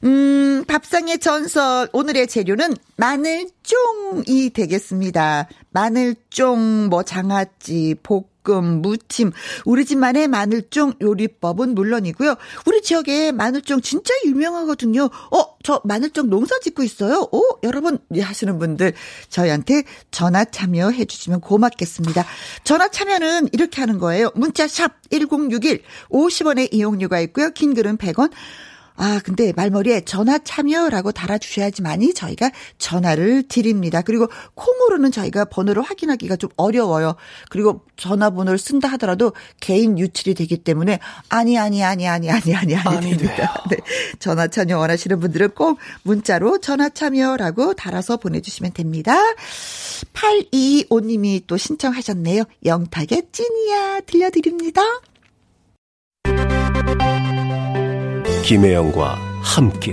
음, 밥상의 전설. 오늘의 재료는 마늘쫑이 되겠습니다. 마늘쫑, 뭐, 장아찌, 볶음, 무침. 우리 집만의 마늘쫑 요리법은 물론이고요. 우리 지역에 마늘쫑 진짜 유명하거든요. 어, 저 마늘쫑 농사 짓고 있어요. 오, 여러분, 하시는 분들 저희한테 전화 참여해 주시면 고맙겠습니다. 전화 참여는 이렇게 하는 거예요. 문자 샵 1061, 50원의 이용료가 있고요. 긴 글은 100원. 아, 근데 말머리에 전화 참여라고 달아주셔야지만이 저희가 전화를 드립니다. 그리고 콩으로는 저희가 번호를 확인하기가 좀 어려워요. 그리고 전화번호를 쓴다 하더라도 개인 유출이 되기 때문에 아니, 아니, 아니, 아니, 아니, 아니, 아니. 아니 됩니다. 네. 전화 참여 원하시는 분들은 꼭 문자로 전화 참여라고 달아서 보내주시면 됩니다. 825님이 또 신청하셨네요. 영탁의 찐이야 들려드립니다. 김혜영과 함께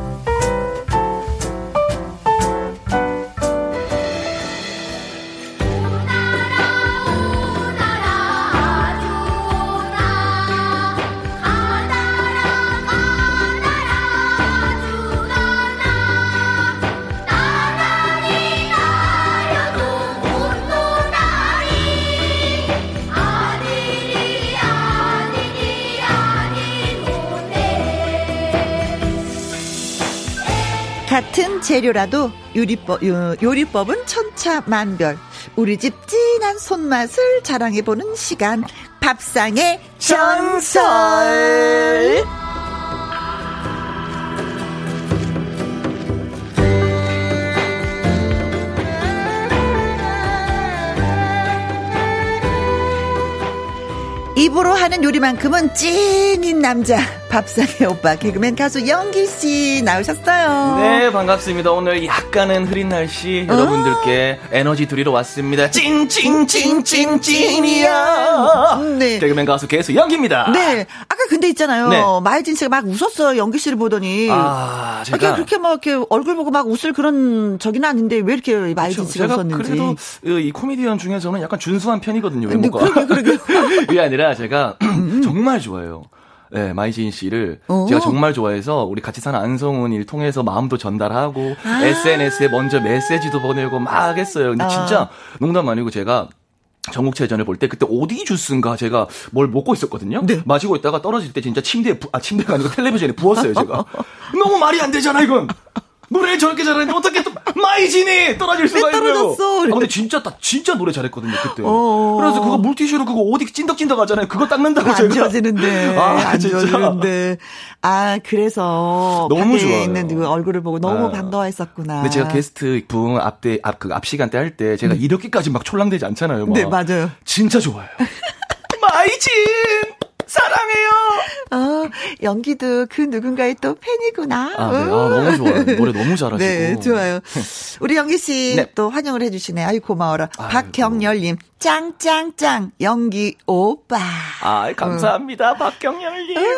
같은 재료라도 요리법, 요리법은 천차만별. 우리 집 진한 손맛을 자랑해보는 시간. 밥상의 전설. 입으로 하는 요리만큼은 찐인 남자 밥상의 오빠 개그맨 가수 영기 씨 나오셨어요. 네 반갑습니다. 오늘 약간은 흐린 날씨 어? 여러분들께 에너지 드리러 왔습니다. 찐찐찐찐 찐이야. 네. 개그맨 가수 개수 영기입니다. 네. 아까 근데 있잖아요. 네. 마이진 씨가 막 웃었어요. 영기 씨를 보더니. 아 제가 그렇게 막 이렇게 얼굴 보고 막 웃을 그런 적이는 아닌데 왜 이렇게 마이진 그렇죠. 씨가 제가 웃었는지. 그래도 이 코미디언 중에서는 약간 준수한 편이거든요. 외모가. 그러게 그러게. 그게 아니라 제가 정말 좋아해요. 네, 마이진 씨를 오. 제가 정말 좋아해서 우리 같이 사는 안성훈이를 통해서 마음도 전달하고 아. SNS에 먼저 메시지도 보내고 막 했어요. 근데 아. 진짜 농담 아니고 제가 전국체전을 볼 때 그때 오디 주스인가 제가 뭘 먹고 있었거든요. 네. 마시고 있다가 떨어질 때 진짜 침대에 부, 아 침대가 아니고 텔레비전에 부었어요 제가. 너무 말이 안 되잖아 이건. 노래 저렇게 잘하는데 어떻게 또 마이진이 떨어질 수가 있어요? 떨어졌어. 아, 근데 진짜 딱 진짜 노래 잘했거든요 그때. 어. 그래서 그거 물티슈로 그거 어디 찐덕찐덕 하잖아요. 그거 닦는다고 안 제가. 지워지는데. 아, 안 지워지는데. 아 그래서 너무 좋아 있는 그 얼굴을 보고 너무 아. 반가워했었구나. 근데 제가 게스트 분 앞대 앞 그 앞 시간 때 할 때 제가 음. 이렇게까지 막 촐랑대지 않잖아요. 막. 네 맞아요. 진짜 좋아요. 마이진. 사랑해요. 어, 연기도 그 누군가의 또 팬이구나. 아, 네. 아, 너무 좋아요. 노래 너무 잘하시고. 네, 좋아요. 우리 연기 씨또 네. 환영을 해주시네. 아유, 고마워라. 박경열님, 짱짱짱, 연기 오빠. 아, 감사합니다. 어. 박경열님. 음.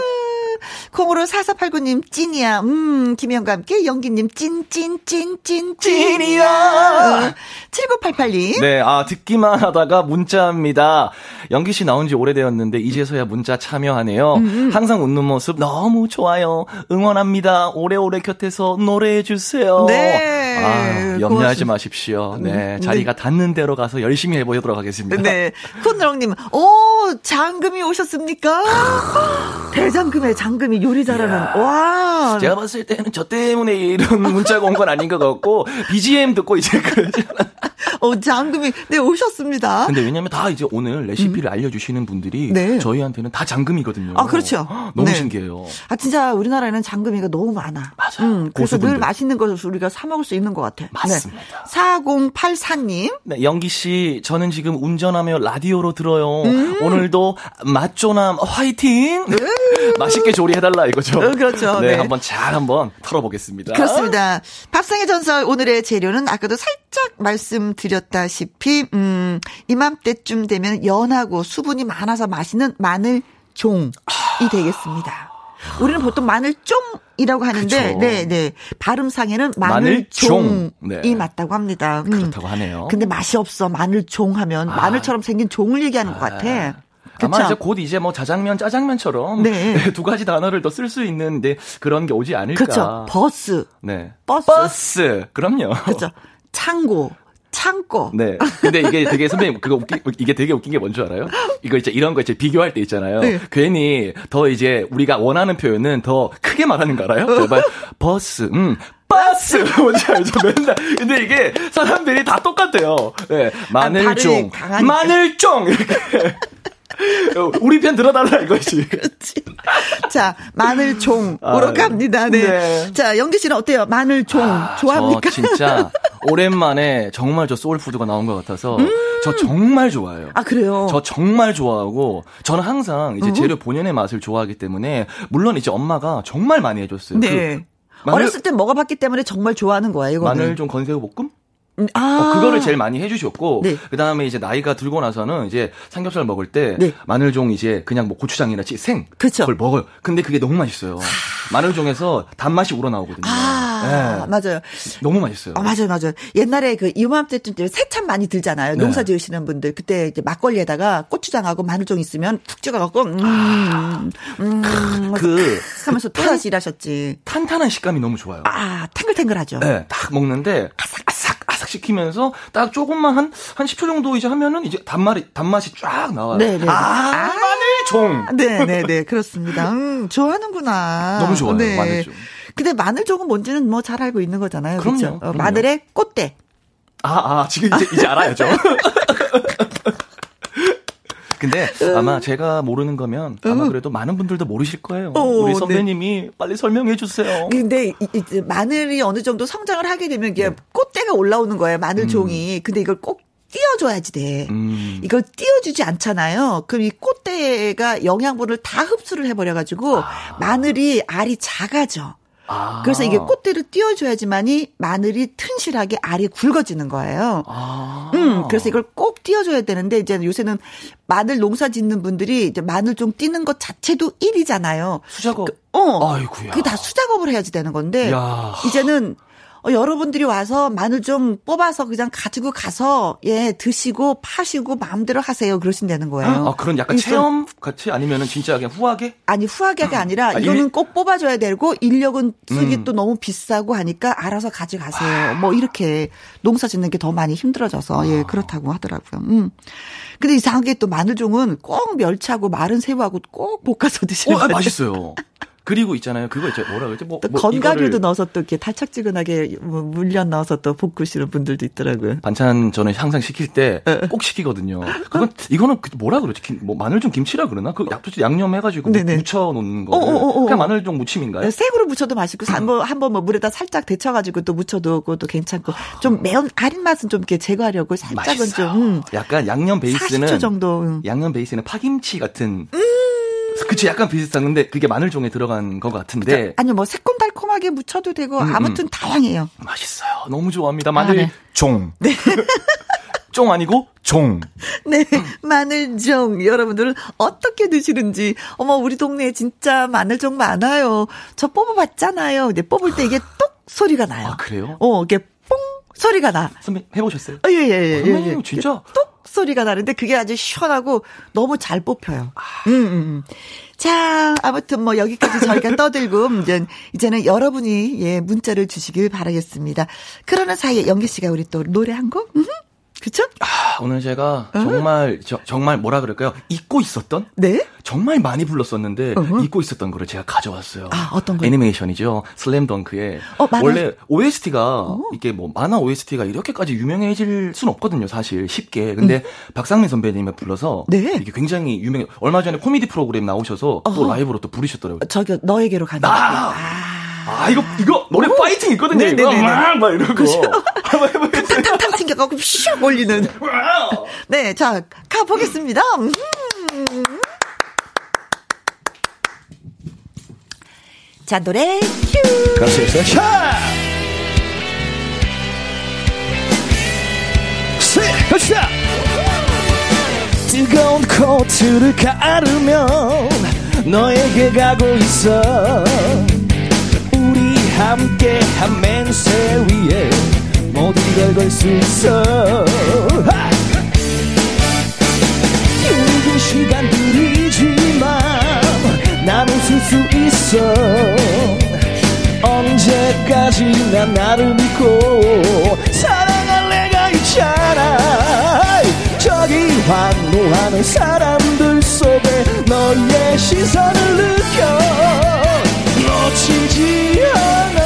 콩으로 4489님 찐이야. 음, 김영과 함께 연기님 찐 찐 찐 찐 찐이야. 7988님. 네, 아 듣기만 하다가 문자입니다. 연기 씨 나온 지 오래되었는데 이제서야 문자 참여하네요. 음음. 항상 웃는 모습 너무 좋아요. 응원합니다. 오래오래 곁에서 노래해 주세요. 네. 아, 염려하지 마십시오. 네, 음, 자리가 네. 닿는 대로 가서 열심히 해보도록 하겠습니다. 네. 콘드렁님, 오, 장금이 오셨습니까? 대장금의 장 금이 요리 잘하는, 와. 제가 봤을 때는 저 때문에 이런 문자가 온 건 아닌 것 같고, BGM 듣고 이제 그, 어, 장금이, 네, 오셨습니다. 근데 왜냐면 다 이제 오늘 레시피를 음. 알려주시는 분들이 네. 저희한테는 다 장금이거든요. 아, 그렇죠. 너무 네. 신기해요. 아, 진짜 우리나라에는 장금이가 너무 많아. 맞아. 음, 그래서 고수분들. 늘 맛있는 것을 우리가 사 먹을 수 있는 것 같아. 맞습니다. 네. 4084님. 네, 영기 씨, 저는 지금 운전하며 라디오로 들어요. 음. 오늘도 맛조남 화이팅! 음. 맛있게 조리해달라 이거죠. 음, 그렇죠. 네, 네, 한번 잘 한번 털어보겠습니다. 그렇습니다. 밥상의 전설 오늘의 재료는 아까도 살짝 말씀드렸다시피, 음, 이맘때쯤 되면 연하고 수분이 많아서 맛있는 마늘 종이 되겠습니다. 우리는 보통 마늘쫑이라고 하는데, 그쵸. 네, 네. 발음상에는 마늘종이 네. 맞다고 합니다. 음. 그렇다고 하네요. 근데 맛이 없어. 마늘종 하면 아. 마늘처럼 생긴 종을 얘기하는 것 같아. 그쵸? 아마 이제 곧 이제 뭐 자장면, 짜장면처럼 네. 네, 두 가지 단어를 더 쓸 수 있는 데 그런 게 오지 않을까. 그렇죠. 버스. 네. 버스. 버스. 그럼요. 그렇죠. 창고. 창고. 네. 근데 이게 되게 선배님 그거 웃기 이게 되게 웃긴 게 뭔 줄 알아요? 이거 이제 이런 거 이제 비교할 때 있잖아요. 네. 괜히 더 이제 우리가 원하는 표현은 더 크게 말하는 거 알아요? 제발 버스. 음. 버스 뭔지 알죠? 맨날 근데 이게 사람들이 다 똑같아요. 네, 마늘종, 아, 마늘종 이렇게 우리 편 들어달라 이거지. 그렇지. 자, 마늘종으로 아, 갑니다. 네. 네. 자, 영기 씨는 어때요? 마늘종 아, 좋아합니까? 진짜 오랜만에 정말 저 소울푸드가 나온 것 같아서 음~ 저 정말 좋아해요. 아, 그래요? 저 정말 좋아하고 저는 항상 이제 음. 재료 본연의 맛을 좋아하기 때문에 물론 이제 엄마가 정말 많이 해줬어요. 네. 그 마늘, 어렸을 때 먹어봤기 때문에 정말 좋아하는 거예요. 이거는. 마늘 좀 건새우 볶음? 음, 아. 어, 그거를 제일 많이 해주셨고 네. 그 다음에 이제 나이가 들고 나서는 이제 삼겹살 먹을 때 네. 마늘종 이제 그냥 뭐 고추장이나 생 그쵸. 그걸 먹어요. 근데 그게 너무 맛있어요. 마늘종에서 단맛이 우러나오거든요. 아, 네. 맞아요. 너무 맛있어요. 아, 맞아요, 맞아요. 옛날에 그 이맘때쯤 새참 많이 들잖아요. 네. 농사 지으시는 분들. 그때 이제 막걸리에다가 고추장하고 마늘종 있으면 툭 찍어갖고, 음, 아. 음, 그, 하면서 또 다시 일하셨지. 탄탄한 식감이 너무 좋아요. 아, 탱글탱글하죠. 네, 딱 먹는데, 아삭 시키면서 딱 조금만 한, 한 10초 정도 이제 하면은 이제 단맛이, 단맛이 쫙 나와요. 네네. 네. 아, 아, 마늘종! 네네네, 네, 그렇습니다. 음, 좋아하는구나. 너무 좋아요, 네. 마늘 종. 근데 마늘 종은 뭔지는 뭐 잘 알고 있는 거잖아요. 그럼요. 그렇죠? 어, 마늘의 꽃대. 아, 아, 지금 이제, 이제 알아야죠. 근데 아마 제가 모르는 거면 아마 그래도 많은 분들도 모르실 거예요. 어, 우리 네. 선배님이 네. 빨리 설명해 주세요. 근데 이제 마늘이 어느 정도 성장을 하게 되면 이게 네. 꽃대가 올라오는 거예요. 마늘 종이. 음. 근데 이걸 꼭 띄워줘야지 돼. 음. 이걸 띄워주지 않잖아요. 그럼 이 꽃대가 영양분을 다 흡수를 해버려가지고 아. 마늘이 알이 작아져. 아. 그래서 이게 꽃대를 띄워줘야지만이 마늘이 튼실하게 알이 굵어지는 거예요. 아. 음, 그래서 이걸 꼭 띄워줘야 되는데 이제 요새는 마늘 농사 짓는 분들이 이제 마늘 좀 띄는 것 자체도 일이잖아요. 수작업. 그, 어. 아이고야. 그게 다 수작업을 해야지 되는 건데 야. 이제는 어, 여러분들이 와서 마늘 좀 뽑아서 그냥 가지고 가서 예 드시고 파시고 마음대로 하세요 그러신다는 거예요. 아 그런 약간 체험 같이 아니면은 진짜 그냥 후하게? 아니 후하게가 아니라 아, 이거는 일... 꼭 뽑아줘야 되고 인력은 쓰기 음. 또 너무 비싸고 하니까 알아서 가져가세요. 아. 뭐 이렇게 농사 짓는 게 더 많이 힘들어져서 예 아. 그렇다고 하더라고요. 음. 근데 이상하게 또 마늘종은 꼭 멸치하고 마른 새우하고 꼭 볶아서 드시는 어, 아, 맛있어요. 그리고 있잖아요. 그거 있죠. 뭐라 그러지? 뭐, 뭐 건가류도 이거를... 넣어서 또 이렇게 달짝지근하게 뭐 물엿 넣어서 또 볶으시는 분들도 있더라고요. 반찬 저는 항상 시킬 때 꼭 시키거든요. 그건 이거는 그 뭐라 그러지? 뭐 마늘 좀 김치라 그러나? 그 양념 해가지고 묻혀 놓는 거. 그냥 마늘 좀 무침인가요? 네, 생으로 묻혀도 맛있고 한번 한번 뭐 물에다 살짝 데쳐가지고 또 묻혀두고 또 괜찮고 좀 매운 아린 맛은 좀 이렇게 제거하려고 살짝은 맛있어요. 좀 음. 약간 양념 베이스는 40초 정도. 양념 베이스는 파김치 같은. 음. 그치 약간 비슷한 건데 그게 마늘종에 들어간 것 같은데 그쵸? 아니요 뭐 새콤달콤하게 무쳐도 되고 음, 음. 아무튼 음. 다양해요. 맛있어요. 너무 좋아합니다. 마늘종. 아, 네. 네. 쫑 아니고 종. 네, 마늘종. 여러분들은 어떻게 드시는지. 어머, 우리 동네에 진짜 마늘종 많아요. 저 뽑아봤잖아요. 근데 뽑을 때 이게 똑 소리가 나요. 아, 그래요? 어, 이게 뽕 소리가 나. 선배 해보셨어요? 어, 예, 예, 예. 예, 예. 진짜? 똑 소리가 나는데 그게 아주 시원하고 너무 잘 뽑혀요. 아. 음, 음, 음. 자, 아무튼 뭐 여기까지 저희가 떠들고 이제 이제는 여러분이 예 문자를 주시길 바라겠습니다. 그러는 사이에 영기 씨가 우리 또 노래 한 곡. 음 그쵸? 아, 오늘 제가 어? 정말, 저, 정말 뭐라 그럴까요? 잊고 있었던? 네? 정말 많이 불렀었는데, uh 잊고 있었던 거를 제가 가져왔어요. 아, 어떤 거? 애니메이션이죠. 슬램덩크의. 어, 원래 OST가, 어? 이게 뭐, 만화 OST가 이렇게까지 유명해질 순 없거든요, 사실. 쉽게. 근데, 음. 박상민 선배님을 불러서, 네? 이게 굉장히 유명해. 얼마 전에 코미디 프로그램 나오셔서, 또 어허. 라이브로 또 부르셨더라고요. 저기, 너에게로 가는. 아! 아. 아, 이거, 이거, 노래 오. 파이팅 있거든요. 네네네. 막, 막 이러고. 그렇죠. 탕탕탕 튕겨갖고 슉 올리는. 네, 자, 가보겠습니다. 음. 자, 노래 큐. 가수였어요. 샤! 세, 갑시다! 뜨거운 코트를 가르며 너에게 가고 있어 함께 한 맹세 위에 모든 걸 걸 수 있어. 힘든 시간들이지만 난 웃을 수 있어. 언제까지나 나를 믿고 사랑할 내가 있잖아. 저기 환호하는 사람들 속에 너의 시선을 느껴 놓치지 않아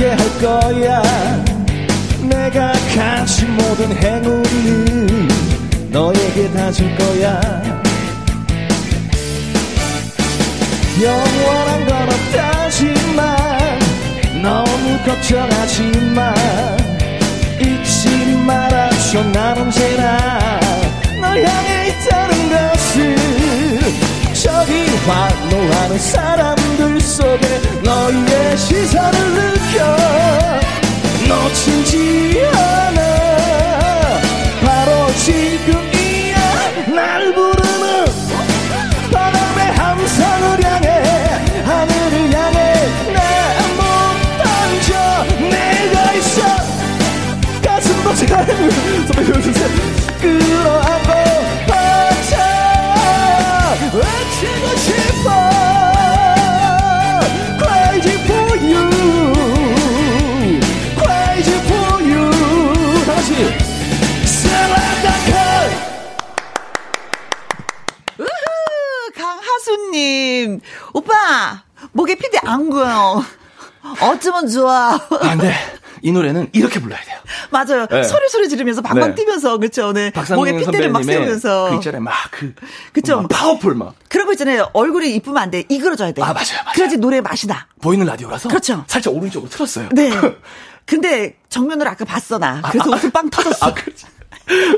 함께 할 거야. 내가 가진 모든 행운을 너에게 다 줄 거야. 영원한 건 없다지만 너무 걱정하지 마 잊지 말아줘. 난 언제나 널 향해 있다는 것을. 저기 환호하는 사람 들 속에 너의 시선을 느껴. 놓치지 않아. 바로 지금 안 구요. 어쩌면 좋아. 안 돼. 이 노래는 이렇게 불러야 돼요. 맞아요. 네. 소리 소리 지르면서 방방 네. 뛰면서 그렇죠. 네. 목에 핏대를 막 세우면서 그 있잖아요. 막 그 그쵸. 파워풀 막. 그런 거 있잖아요. 얼굴이 이쁘면 안 돼. 이그러져야 돼. 아 맞아요. 맞아요. 그래야지 노래 맛이 나. 보이는 라디오라서. 그렇죠. 살짝 오른쪽으로 틀었어요. 네. 근데 정면으로 아까 봤어 나. 그래서 아, 아. 웃음 빵 터졌어. 아, 그렇지.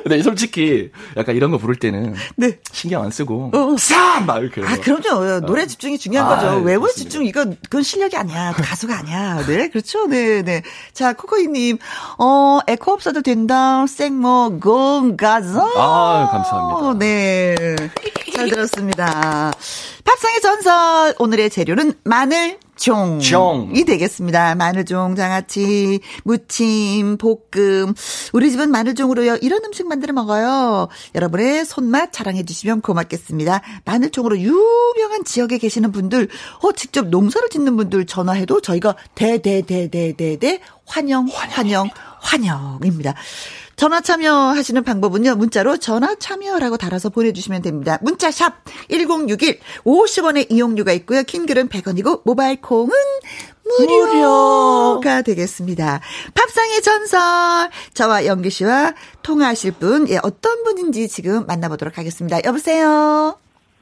근데 솔직히 약간 이런 거 부를 때는 네. 신경 안 쓰고 어. 싹막 이렇게. 아 그럼요. 노래 집중이 중요한 아, 거죠. 외모 집중 이건 그건 실력이 아니야. 그 가수가 아니야. 네 그렇죠. 네 네. 자 코코이님 어 에코 없어도 된다. 생모 곤가자. 아 감사합니다. 네. 잘 들었습니다. 밥상의 전설 오늘의 재료는 마늘 종이 종. 되겠습니다. 마늘종, 장아찌, 무침, 볶음. 우리 집은 마늘종으로요. 이런 음식 만들어 먹어요. 여러분의 손맛 자랑해 주시면 고맙겠습니다. 마늘종으로 유명한 지역에 계시는 분들, 어 직접 농사를 짓는 분들 전화해도 저희가 대대대대대대 환영 환영 환영입니다. 전화 참여하시는 방법은요. 문자로 전화 참여라고 달아서 보내주시면 됩니다. 문자샵 1061 50원의 이용료가 있고요. 킹글은 100원이고 모바일 콩은 무료가 무료. 되겠습니다. 밥상의 전설 저와 영기 씨와 통화하실 분 예, 어떤 분인지 지금 만나보도록 하겠습니다. 여보세요.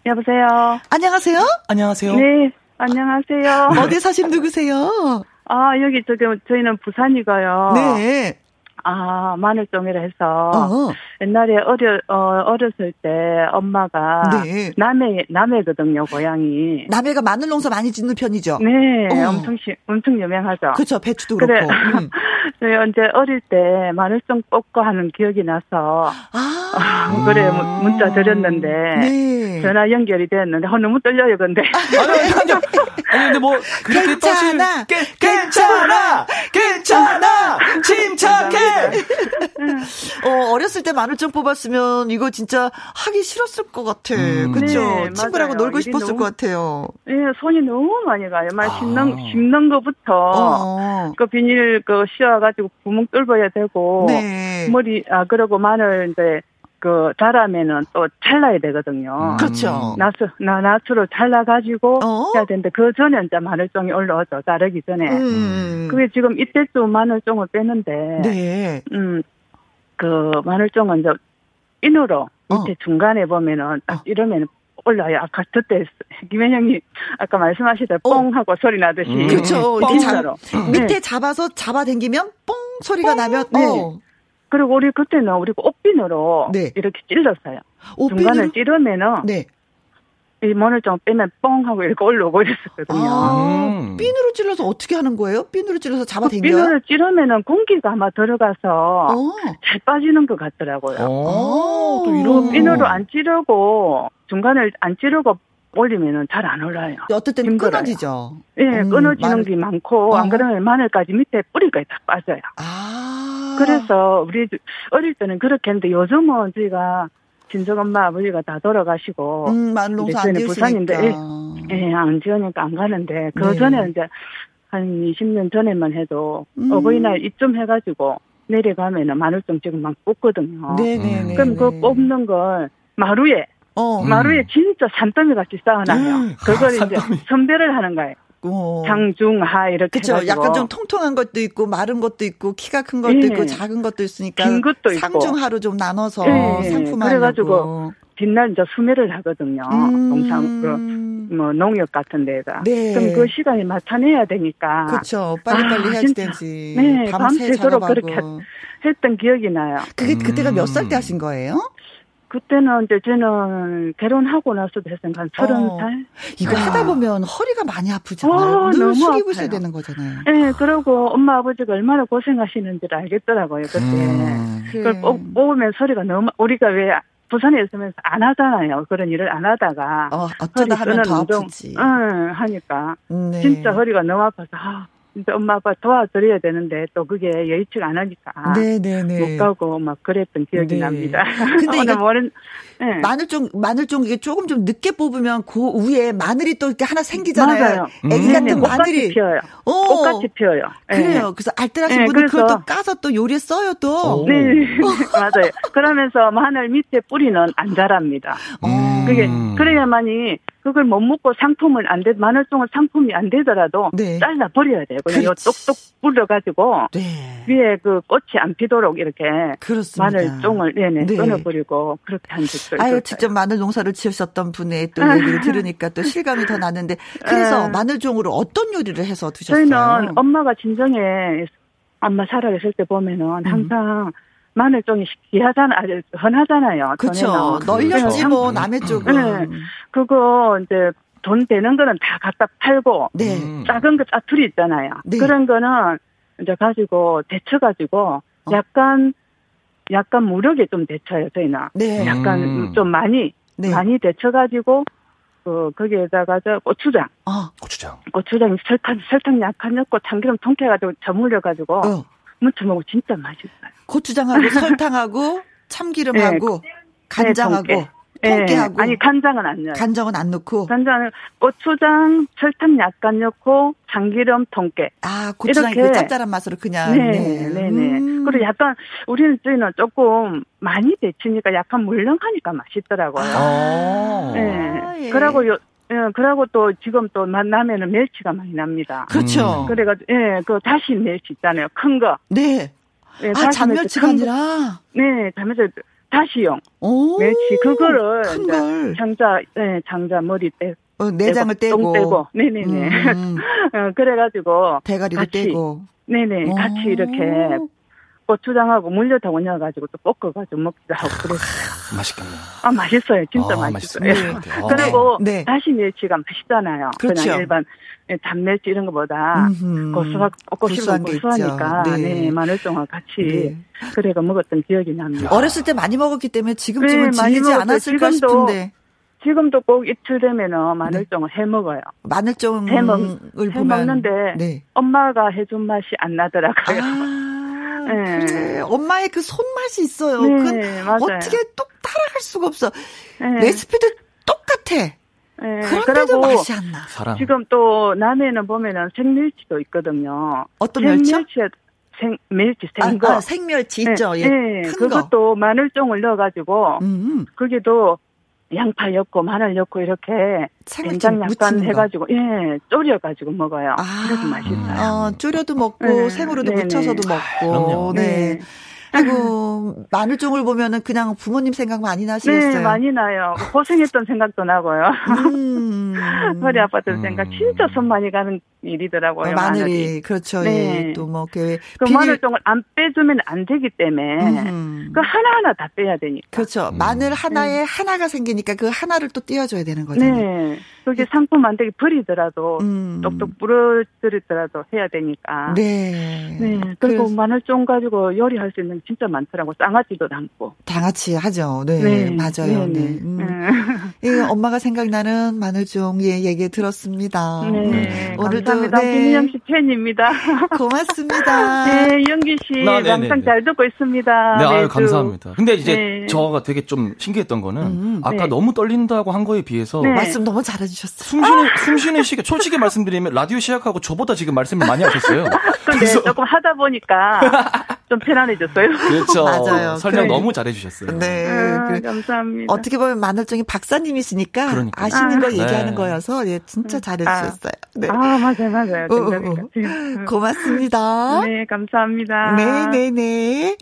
여보세요. 안녕하세요. 안녕하세요. 네. 안녕하세요. 어디 사신 누구세요? 아, 여기 저기 저희는 부산이고요. 네. 아, 마늘종이라 해서 어. 옛날에 어려 어, 어렸을 때 엄마가 네. 남해 남해거든요, 고향이. 남해가 마늘 농사 많이 짓는 편이죠. 네, 어. 엄청 시, 엄청 유명하죠. 그렇죠, 배추도 그렇고. 그래. 음. 저희 언제 어릴 때 마늘종 뽑고 하는 기억이 나서 아, 그래 문자 드렸는데 네. 전화 연결이 됐는데 어, 너무 떨려요, 근데. 아니, 아니, 아니, 근데 뭐 괜찮아, 괜찮아, 괜찮아, 침착해. 어, 어렸을 때 마늘종 뽑았으면 이거 진짜 하기 싫었을 것 같아. 음. 그쵸? 네, 친구라고 맞아요. 놀고 싶었을 너무, 것 같아요. 예, 네, 손이 너무 많이 가요. 말 아. 씹는, 씹는 것부터, 어. 그 비닐 그 씌워가지고 구멍 뚫어야 되고, 네. 머리, 아, 그러고 마늘 이제, 그 자라면은 또 잘라야 되거든요. 음. 그렇죠. 나스 나 나스로 잘라 가지고 어? 해야 되는데 그 전에 이제 마늘종이 올라오죠. 자르기 전에. 음. 그게 지금 이때쯤 마늘종을 빼는데. 네. 음 그 마늘종은 이제 인으로 어. 밑에 어. 중간에 보면은 딱 어. 이러면 올라요. 아까 그때 김현영이 아까 말씀하시다 어. 뽕 하고 소리 나듯이. 음. 그렇죠. 밑에 네. 잡아서 잡아당기면 뽕 소리가 뽕? 나면 네. 어. 그리고 우리 그때는 우리 옷핀으로 네. 이렇게 찔렀어요. 옷핀으로? 중간을 찌르면은 네. 이 문을 좀 빼면 뻥 하고 이렇게 올라오고 이랬었거든요. 아, 핀으로 찔러서 어떻게 하는 거예요? 핀으로 찔러서 잡아당겨요? 그 핀으로 찌르면은 공기가 아마 들어가서 오. 잘 빠지는 것 같더라고요. 오, 또 이런. 핀으로 안 찌르고 중간을 안 찌르고 올리면은 잘 안 올라요. 어떨 때는 힘들어요. 끊어지죠. 예, 네, 음, 끊어지는 마늘. 게 많고, 어. 안 그러면 마늘까지 밑에 뿌리가 다 빠져요. 아. 그래서 우리 어릴 때는 그렇게 했는데 요즘은 저희가 친정 엄마 아버지가 다 돌아가시고. 음, 마늘 농사 안 부산인데, 예, 예, 안 지으니까 안 가는데, 그 네. 전에 이제 한 20년 전에만 해도 음. 어버이날 이쯤 해가지고 내려가면은 마늘종 지금 막 뽑거든요. 네네네. 그럼 그 뽑는 걸 마루에 어. 마루에 진짜 산더미 같이 쌓아놔요. 음. 그걸 아, 이제 선별을 하는 거예요. 어. 장중하 이렇게 그렇죠. 약간 좀 통통한 것도 있고 마른 것도 있고 키가 큰 것도 네. 있고 작은 것도 있으니까 긴 것도 상중하로 좀 나눠서 네. 상품화하고 그래가지고 뒷날 이제 수매를 하거든요. 음. 동상 그 뭐 농협 같은 데가. 네. 그럼 그 시간이 맞춰내야 되니까. 그렇죠. 빨리빨리 아, 해야지 되지. 네. 밤새도록 그렇게 했던 기억이 나요. 그게 그때가 몇 살 때 하신 거예요? 그때는 이제 저는 결혼하고 나서도 했으니까 한 서른 어. 살. 이거 네. 하다 보면 허리가 많이 아프잖아요. 어, 늘 숙이고 아파요. 있어야 되는 거잖아요. 네, 그리고 엄마 아버지가 얼마나 고생하시는지를 알겠더라고요 그때. 음. 그걸 뽑으면 소리가 너무 우리가 왜 부산에 있으면서 안 하잖아요. 그런 일을 안 하다가 어, 어쩌다 하면 더 운동, 아프지. 응, 하니까 네. 진짜 허리가 너무 아파서 아, 근데 엄마 아빠 도와드려야 되는데 또 그게 여의치가 안 하니까 네네네. 못 가고 막 그랬던 기억이 네. 납니다. 근데 이게 모른, 네. 마늘종 마늘종 이게 조금 좀 늦게 뽑으면 그 위에 마늘이 또 이렇게 하나 생기잖아요. 맞아요. 애기 음. 같은 마늘이 피어요. 오. 꽃같이 피어요. 그래요. 네. 그래서 알뜰하신 네, 분들 그걸 또 까서 또 요리에 써요 또. 네 맞아요. 그러면서 마늘 밑에 뿌리는 안 자랍니다. 음. 그게 그래야만이 그걸 못 먹고 상품을 안 돼, 마늘종을 상품이 안 되더라도 네. 잘라 버려야 돼요. 그냥 요 똑똑 불러가지고 네. 위에 그 꽃이 안 피도록 이렇게 그렇습니다. 마늘종을 네네 네. 끊어버리고 그렇게 한 적도 아유 직접 마늘 농사를 지으셨던 분의 또 얘기를 들으니까 또 실감이 더 나는데 그래서 네. 마늘종으로 어떤 요리를 해서 드셨어요? 저희는 엄마가 진정에 엄마 살아계실 때 보면은 항상 음. 마늘종이 귀하잖아, 아주 흔하잖아요. 그렇죠. 널렸지 뭐 남의 쪽은. 네. 그거 이제 돈 되는 거는 다 갖다 팔고 네. 작은 거 짜투리 있잖아요. 네. 그런 거는 이제 가지고 데쳐 가지고 어. 약간 약간 무력에 좀 데쳐요 저희는. 네. 약간 음. 좀 많이 네. 많이 데쳐 가지고 그 거기에다가 저 고추장. 어. 고추장. 고추장 설탕 설탕 약간 넣고 참기름 통깨 가지고 저물려 가지고 어. 무쳐 먹으면 진짜 맛있어요. 고추장하고 설탕하고 참기름하고 네. 간장하고 네, 통깨하고 네. 아니 간장은 안 넣어요. 간장은 안 넣고 간장은 고추장, 설탕 약간 넣고 참기름, 통깨. 아 고추장 그 짭짤한 맛으로 그냥. 네, 네, 네. 네. 음. 그리고 약간 우리는 저희는 조금 많이 데치니까 약간 물렁하니까 맛있더라고요. 아. 네. 예. 그러고 요. 예, 그러고 또 지금 또 만나면은 멸치가 많이 납니다. 그렇죠. 음. 그래가지고 예, 그 다시 멸치 있잖아요. 큰 거. 네. 네 아, 잔멸치가 아니라? 네, 잔멸치. 다시용. 오, 멸치 그거를 큰 걸. 장자 네, 장자 머리 떼 어, 내장을 떼고, 떼고. 네네네. 음. 어, 그래가지고 대가리도 같이, 떼고. 네네. 오. 같이 이렇게 고추장하고 물엿하고 얹어가지고 또 볶아가지고 먹기도 하고 그랬어요. 맛있겠네요. 아 맛있어요. 진짜 아, 맛있어요. 네. 그리고 네. 다시 멸치가 맛있잖아요. 그렇죠. 그냥 일반 단멸치 이런 것보다 고소하고 고소한 고소하니까 네. 네. 마늘종과 같이 네. 그래가 먹었던 기억이 납니다. 어렸을 때 많이 먹었기 때문에 지금쯤은 네, 질리지 않았을까 지금도, 싶은데. 지금도 꼭 이틀 되면은 마늘종을 네. 해 먹어요. 마늘종을 해, 먹, 해 먹는데 네. 엄마가 해준 맛이 안 나더라고요. 아, 네. 그래. 엄마의 그 손맛이 있어요. 네, 맞아요. 어떻게 똑 따라갈 수가 없어. 네. 레시피도 똑같아. 네, 그런데도 맛이 안 나. 사랑. 지금 또 남해는 보면은 생멸치도 있거든요. 어떤 멸치? 생 멸치 생 멸치 생거. 아, 아, 생멸치 있죠. 네, 예. 네, 그것도 거. 마늘종을 넣어가지고 음. 그게도 양파 넣고 마늘 넣고 이렇게 된장 약간 해가지고 예 졸여가지고 먹어요. 아, 그래서 맛있어요. 어, 졸여도 먹고 네, 생으로도 네네. 무쳐서도 먹고. 네. 네. 아이고, 마늘종을 보면은 그냥 부모님 생각 많이 나시겠어요? 네, 많이 나요. 고생했던 생각도 나고요. 음. 허리 아팠던 음. 생각, 진짜 손 많이 가는 일이더라고요. 어, 마늘이. 마늘이. 그렇죠. 네. 예, 또 뭐, 그. 그 비닐... 마늘종을 안 빼주면 안 되기 때문에, 음. 그 하나하나 다 빼야 되니까. 그렇죠. 마늘 하나에 네. 하나가 생기니까 그 하나를 또 띄워줘야 되는 거잖아요. 네. 그게 상품 안 되게 버리더라도, 음. 똑똑 부러뜨리더라도 해야 되니까. 네. 네. 그리고 그래서... 마늘종 가지고 요리할 수 있는 진짜 많더라고. 쌍아찌도 담고. 장아찌 하죠. 네. 네. 맞아요. 네. 네. 음. 네. 엄마가 생각나는 마늘종 예, 얘기 들었습니다. 네. 오늘도 감사합니다. 네. 김인영 씨 팬입니다. 고맙습니다. 네, 영기 씨 아, 항상 잘 듣고 있습니다. 네, 아유, 감사합니다. 근데 이제 네. 저가 되게 좀 신기했던 거는 음, 아까 네. 너무 떨린다고 한 거에 비해서 네. 말씀 너무 잘 해주셨어요. 숨쉬는 숨쉬는 시간 솔직히 말씀드리면 라디오 시작하고 저보다 지금 말씀을 많이 하셨어요. 근데 조금 하다 보니까 좀 편안해졌어요. 그렇죠. 맞아요. 설명 그래. 너무 잘해주셨어요. 네. 아, 그래. 감사합니다. 어떻게 보면 마늘종이 박사님이시니까 그러니까. 아시는 아. 걸 얘기하는 거여서 예, 진짜 음. 잘해주셨어요. 네. 아, 맞아요, 맞아요. 어, 어, 어. 고맙습니다. 네, 감사합니다. 네 네네. 네, 네.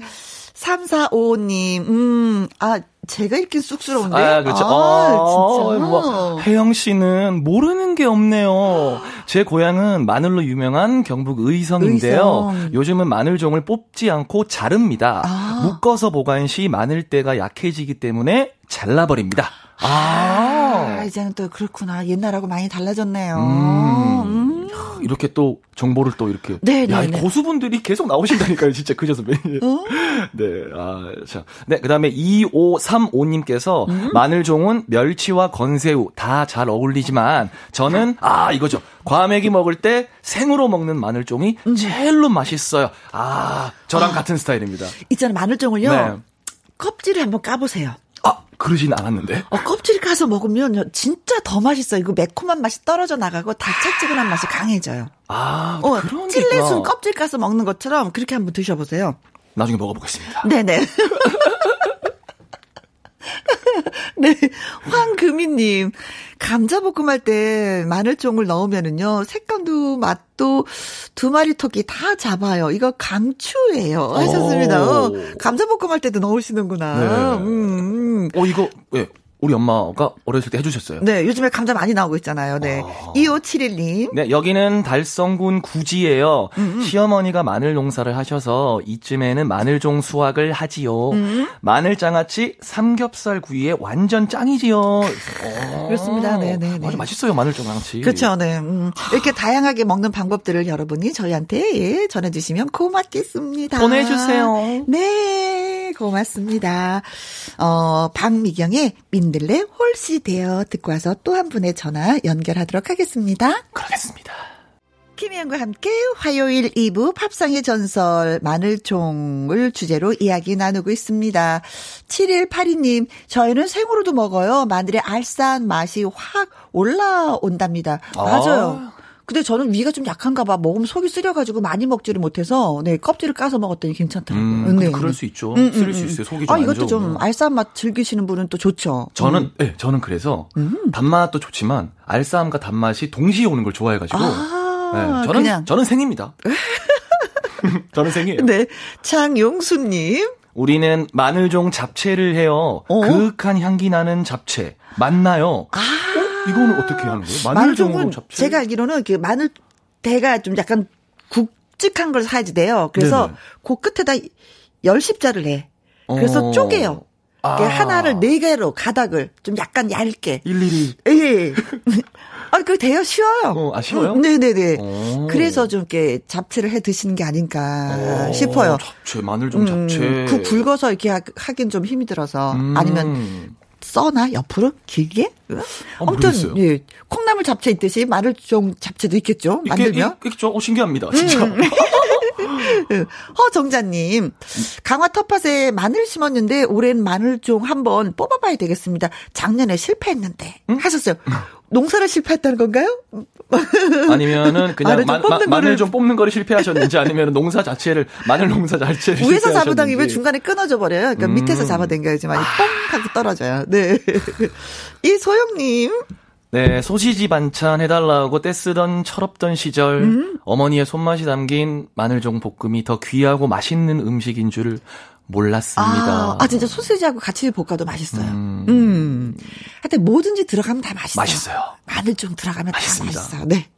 3455님, 음, 아, 제가 읽긴 쑥스러운데. 아, 그렇죠. 아, 아, 진짜. 뭐, 혜영 씨는 모르는 게 없네요. 제 고향은 마늘로 유명한 경북 의성인데요. 의성. 요즘은 마늘종을 뽑지 않고 자릅니다. 아. 묶어서 보관 시 마늘대가 약해지기 때문에 잘라버립니다. 아, 아 이제는 또 그렇구나. 옛날하고 많이 달라졌네요. 음. 음. 이렇게 또 정보를 또 이렇게. 네, 네. 야, 네. 고수분들이 계속 나오신다니까요, 진짜 그저 선배. 어? 네, 아, 자. 네, 그 다음에 2535님께서 음? 마늘종은 멸치와 건새우 다 잘 어울리지만 저는, 아, 이거죠. 과메기 먹을 때 생으로 먹는 마늘종이 음. 제일로 맛있어요. 아, 저랑 아, 같은 스타일입니다. 있잖아, 마늘종을요. 네. 껍질을 한번 까보세요. 그러진 않았는데. 어, 껍질 까서 먹으면 진짜 더 맛있어요. 이거 매콤한 맛이 떨어져 나가고 달짝지근한 맛이 강해져요. 아, 어, 그런 찔레순 껍질 까서 먹는 것처럼 그렇게 한번 드셔보세요. 나중에 먹어보겠습니다. 네네. 네. 황금희님, 감자볶음 할 때 마늘종을 넣으면은요, 색감도 맛도 두 마리 토끼 다 잡아요. 이거 강추예요. 하셨습니다. 어, 감자볶음 할 때도 넣으시는구나. 네. 음, 음. 어, 이거, 예. 우리 엄마가 어렸을 때 해주셨어요. 네, 요즘에 감자 많이 나오고 있잖아요. 네. 아... 2571님. 네, 여기는 달성군 구지예요. 음음. 시어머니가 마늘 농사를 하셔서 이쯤에는 마늘종 수확을 하지요. 음. 마늘장아찌 삼겹살 구이에 완전 짱이지요. 어... 그렇습니다. 네, 네, 네. 아주 맛있어요, 마늘장아찌. 그렇죠, 네. 음, 이렇게 다양하게 먹는 방법들을 여러분이 저희한테 예, 전해주시면 고맙겠습니다. 보내주세요. 네, 고맙습니다. 어, 박미경의 민 분들의 홀씨 되어 듣고 와서 또 한 분의 전화 연결하도록 하겠습니다. 그러겠습니다. 김희영과 함께 화요일 2부 팝상의 전설 마늘종을 주제로 이야기 나누고 있습니다. 7182님, 저희는 생으로도 먹어요. 마늘의 알싸한 맛이 확 올라온답니다. 맞아요. 아. 근데 저는 위가 좀 약한가 봐. 먹으면 속이 쓰려가지고 많이 먹지를 못해서, 네, 껍질을 까서 먹었더니 괜찮더라고요. 음, 네. 그럴 수 있죠. 음, 음, 쓰릴 수 음. 있어요. 속이 좀. 아, 이것도 좀 알싸한 맛 즐기시는 분은 또 좋죠. 저는, 음. 네, 저는 그래서, 음. 단맛도 좋지만, 알싸함과 단맛이 동시에 오는 걸 좋아해가지고, 아, 네, 저는, 그냥. 저는 생입니다. 저는 생이에요. 네. 장용수님. 우리는 마늘종 잡채를 해요. 어? 그윽한 향기 나는 잡채. 맞나요? 아. 이거는 어떻게 하는 거예요? 마늘종은 제가 알기로는 그 마늘 대가 좀 약간 굵직한 걸 사야지 돼요. 그래서 네네. 그 끝에다 열십자를 해. 그래서 어. 쪼개요. 아. 하나를 네 개로 가닥을 좀 약간 얇게. 일일이. 예. 아, 그 돼요 쉬워요. 어, 아 쉬워요? 음, 네네네. 오. 그래서 좀 이렇게 잡채를 해 드시는 게 아닌가 오, 어, 싶어요. 잡채 마늘 좀 잡채. 음, 그 굵어서 이렇게 하 긴 좀 힘이 들어서 음. 아니면 써나 옆으로 길게? 어, 아무튼 예, 콩나물 잡채 있듯이 마늘종 잡채도 있겠죠. 만들면 있, 겠죠 어, 신기합니다. 진짜. 음. 허정자님, 강화 텃밭에 마늘 심었는데 올해는 마늘종 한번 뽑아봐야 되겠습니다. 작년에 실패했는데 응? 하셨어요. 농사를 실패했다는 건가요? 아니면은 그냥 마, 마, 마늘 좀 뽑는 거를 실패하셨는지 아니면 농사 자체를 마늘 농사 자체를 위에서 잡아당기면 중간에 끊어져 버려요. 그러니까 음. 밑에서 잡아당겨야지만 아. 뽕 하고 떨어져요. 네. 이 소영님. 네, 소시지 반찬 해달라고 떼쓰던 철없던 시절 음? 어머니의 손맛이 담긴 마늘종 볶음이 더 귀하고 맛있는 음식인 줄 몰랐습니다. 아, 아, 진짜 소시지하고 같이 볶아도 맛있어요. 음. 음. 하여튼 뭐든지 들어가면 다 맛있어요. 맛있어요. 마늘 좀 들어가면 맛있습니다. 다 맛있어요. 네.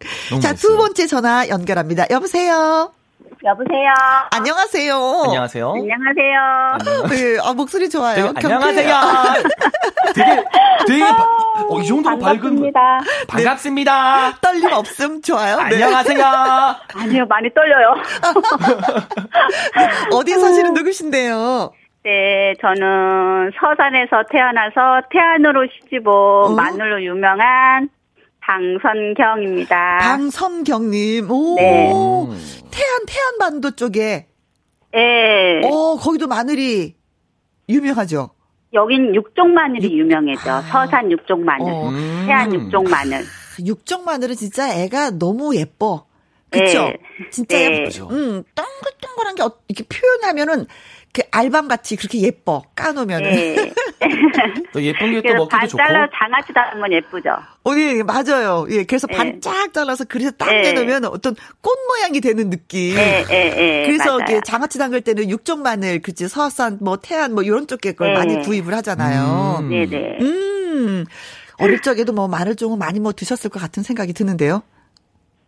자, 두 번째 전화 연결합니다. 여보세요? 여보세요. 안녕하세요. 안녕하세요. 안녕하세요. 네, 아, 목소리 좋아요. 되게, 안녕하세요. 되게, 되게, 바, 어, 이 정도로 반갑습니다. 밝은. 반갑습니다. 네. 떨림 없음 좋아요. 네. 안녕하세요. 아니요, 많이 떨려요. 어디 사시는 누구신데요? 네, 저는 서산에서 태어나서 태안으로 시집온 어? 마늘로 유명한 방선경입니다. 방선경님, 오. 네. 태안, 태안반도 쪽에. 예. 어, 거기도 마늘이 유명하죠? 여긴 육종 마늘이 육... 유명해죠. 아. 서산 육종 마늘. 어. 태안 육종 마늘. 육종 마늘은 진짜 애가 너무 예뻐. 그쵸? 네. 진짜 네. 예쁘죠. 음, 동글동글한 게 어, 이렇게 표현하면은 그 알밤 같이 그렇게 예뻐 까놓으면은. 네. 또 예쁜 게 또 먹기도 좋고. 잘라 장아찌 담으면 예쁘죠. 어, 예, 맞아요. 예, 그래서 네. 반짝 잘라서 그래서 딱 네. 내놓으면 어떤 꽃 모양이 되는 느낌. 네, 네, 네. 그래서 이게 장아찌 담글 때는 육종 마늘, 그치 서산, 뭐 태안, 뭐 이런 쪽에 걸 네. 많이 구입을 하잖아요. 음. 네, 네. 음. 어릴 적에도 뭐 마늘 종은 많이 뭐 드셨을 것 같은 생각이 드는데요.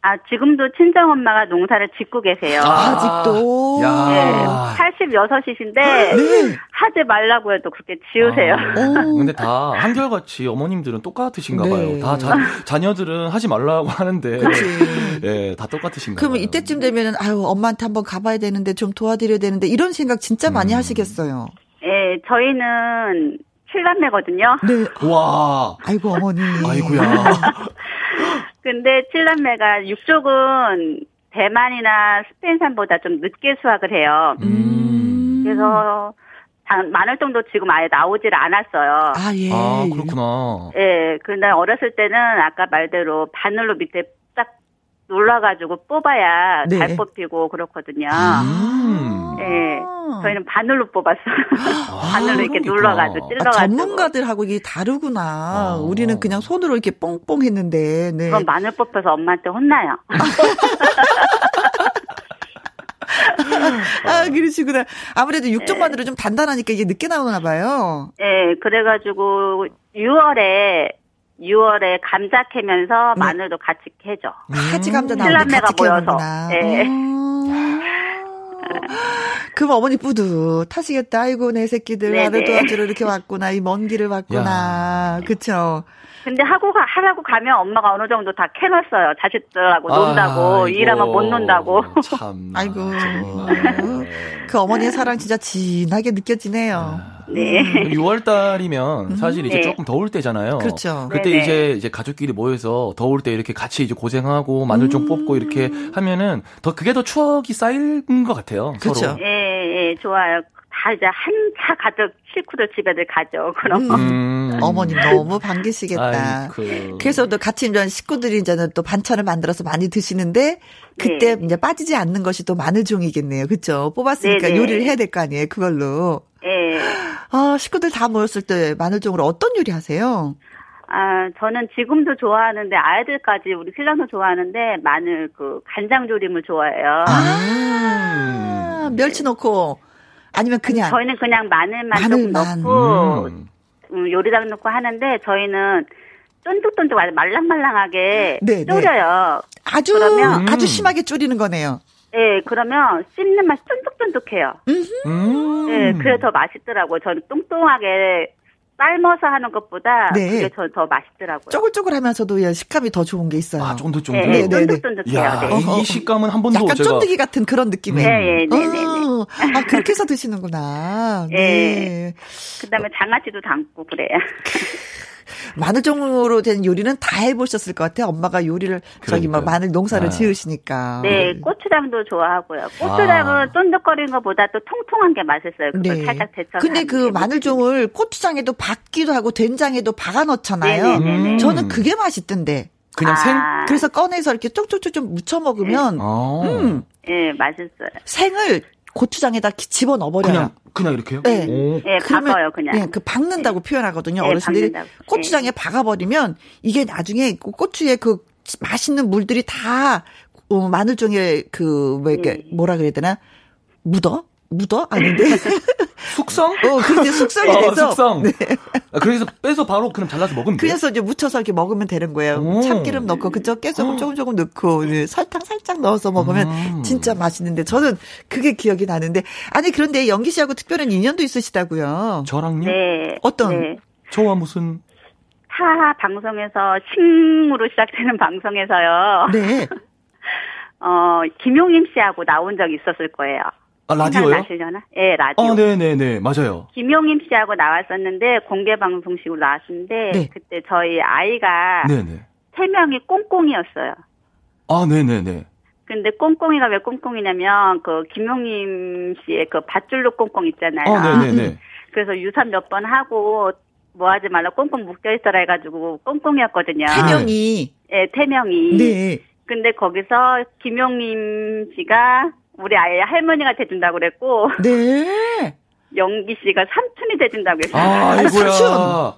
아, 지금도 친정엄마가 농사를 짓고 계세요. 아, 직도 네, 86이신데, 네. 하지 말라고 해도 그렇게 지으세요. 아, 근데 다 한결같이 어머님들은 똑같으신가 봐요. 네. 다 자, 자녀들은 하지 말라고 하는데, 예, 다 똑같으신가 그러면 봐요. 이때쯤 되면은, 아유, 엄마한테 한번 가봐야 되는데, 좀 도와드려야 되는데, 이런 생각 진짜 많이 음. 하시겠어요. 네, 저희는 7남매거든요. 네. 와. 아이고, 어머니. 아이고야. 근데 칠남매가 육족은 대만이나 스페인산보다 좀 늦게 수확을 해요. 음. 그래서 마늘종도 지금 아예 나오질 않았어요. 아, 예. 아, 그렇구나. 예. 근데 어렸을 때는 아까 말대로 바늘로 밑에 딱 눌러가지고 뽑아야 네. 잘 뽑히고 그렇거든요. 음. 예. 저희는 바늘로 뽑았어요. 아, 바늘로 이렇게 눌러가지고 찔러가지고. 아, 전문가들하고 이게 다르구나. 아. 우리는 그냥 손으로 이렇게 뽕뽕 했는데. 네. 그럼 마늘 뽑혀서 엄마한테 혼나요. 아, 그러시구나. 아무래도 육종 마늘은 네. 좀 단단하니까 이게 늦게 나오나 봐요. 네, 그래가지고 6월에 6월에 감자 캐면서 네. 마늘도 같이 캐죠. 하지 감자 나오는데 같이 모여서. 네. 음. 그럼 어머니 뿌듯하시겠다. 아이고 내 새끼들 나를 도와주러 이렇게 왔구나. 이 먼 길을 왔구나. 그쵸? 근데 하고 가, 하라고 가면 엄마가 어느 정도 다 캐놨어요. 자식들하고 논다고, 일하면 못 논다고. 참. 아이고. 그 어머니의 사랑 진짜 진하게 느껴지네요. 네. 6월 음. 달이면 음. 사실 이제 네. 조금 더울 때잖아요. 그렇죠. 그때 네네. 이제 이제 가족끼리 모여서 더울 때 이렇게 같이 이제 고생하고 마늘 좀 음. 뽑고 이렇게 하면은 더 그게 더 추억이 쌓일 것 같아요. 그렇죠. 예, 예, 좋아요. 다 이제 한 차 가족 식구들 집에들 가죠. 그럼. 음. 어머님 너무 반기시겠다. 아이쿠. 그래서 또 같이 이제 식구들이 이제는 또 반찬을 만들어서 많이 드시는데 그때 네. 이제 빠지지 않는 것이 또 마늘종이겠네요. 그렇죠? 뽑았으니까 네네. 요리를 해야 될 거 아니에요. 그걸로. 예. 아, 식구들 다 모였을 때 마늘종으로 어떤 요리 하세요? 아, 저는 지금도 좋아하는데 아이들까지 우리 신랑도 좋아하는데 마늘 그 간장 조림을 좋아해요. 아, 멸치 넣고 아니면 그냥 저희는 그냥 마늘만 마늘만. 넣고 음. 음, 요리당 넣고 하는데 저희는 쫀득쫀득 말랑말랑하게 네, 네. 졸여요. 아주 그러면 아주 심하게 졸이는 거네요. 네, 그러면 씹는 맛이 쫀득쫀득해요. 음. 네, 그래 더 맛있더라고요. 저는 뚱뚱하게 삶아서 하는 것보다 네. 그게 저, 더 맛있더라고요. 쪼글쪼글하면서도 식감이 더 좋은 게 있어요. 아, 쫀득쫀득. 네, 네, 네, 쫀득쫀득해요. 야, 네. 이 식감은 한 번도 약간 제가... 쫀득이 같은 그런 느낌의. 네, 네, 네, 네. 어, 아, 그렇게 해서 드시는구나. 네. 네. 그다음에 장아찌도 담고 그래요. 마늘 종으로 된 요리는 다 해보셨을 것 같아요. 엄마가 요리를 그러니까요. 저기 막 마늘 농사를 아. 지으시니까. 네, 고추장도 좋아하고요. 고추장은 아. 쫀득거리는 것보다 또 통통한 게 맛있어요. 그걸 네. 살짝 데쳐. 근데 그 마늘 종을 고추장에도 박기도 하고 된장에도 박아 넣잖아요. 음. 저는 그게 맛있던데. 그냥 아. 생? 그래서 꺼내서 이렇게 쪽쪽쪽 좀 묻혀 먹으면, 네. 음. 네, 맛있어요. 생을 고추장에다 집어 넣어버려요. 그냥 그냥 이렇게요? 네. 네, 박아요 그냥. 네, 그 박는다고 네. 표현하거든요. 네, 어르신들이 박는다고. 고추장에 네. 박아버리면 이게 나중에 고추에 그 맛있는 물들이 다 어, 마늘종에 그뭐 이렇게 네. 뭐라 그래야 되나 묻어? 묻어? 아닌데. 숙성? 어, 그런데 숙성이 어, 돼서. 숙성. 네. 아, 그래서 빼서 바로 그냥 잘라서 먹으면 돼요? 그래서 이제 묻혀서 이렇게 먹으면 되는 거예요. 오. 참기름 넣고, 그쵸? 깨소금 조금 조금 넣고, 네. 설탕 살짝 넣어서 먹으면 음. 진짜 맛있는데, 저는 그게 기억이 나는데. 아니, 그런데 연기 씨하고 특별한 인연도 있으시다고요? 저랑요? 네. 어떤? 네. 저와 무슨? 타 방송에서 식으로 시작되는 방송에서요. 네. 어, 김용임 씨하고 나온 적 있었을 거예요. 아, 라디오요? 나시려나? 네, 라디오. 아, 네네네. 네, 맞아요. 김용임 씨하고 나왔었는데, 공개 방송식으로 나왔었는데, 네. 그때 저희 아이가, 네네. 세 명이 꽁꽁이었어요. 아, 네네네. 근데 꽁꽁이가 왜 꽁꽁이냐면, 그, 김용임 씨의 그 밧줄로 꽁꽁 있잖아요. 아, 네네네. 그래서 유산 몇 번 하고, 뭐 하지 말라 꽁꽁 묶여있어라 해가지고, 꽁꽁이었거든요. 태명이. 네, 태명이. 네. 근데 거기서 김용임 씨가 우리 아이 할머니가 돼준다고 그랬고. 네. 영기 씨가 삼촌이 돼준다고 했어요. 아, 아이고야.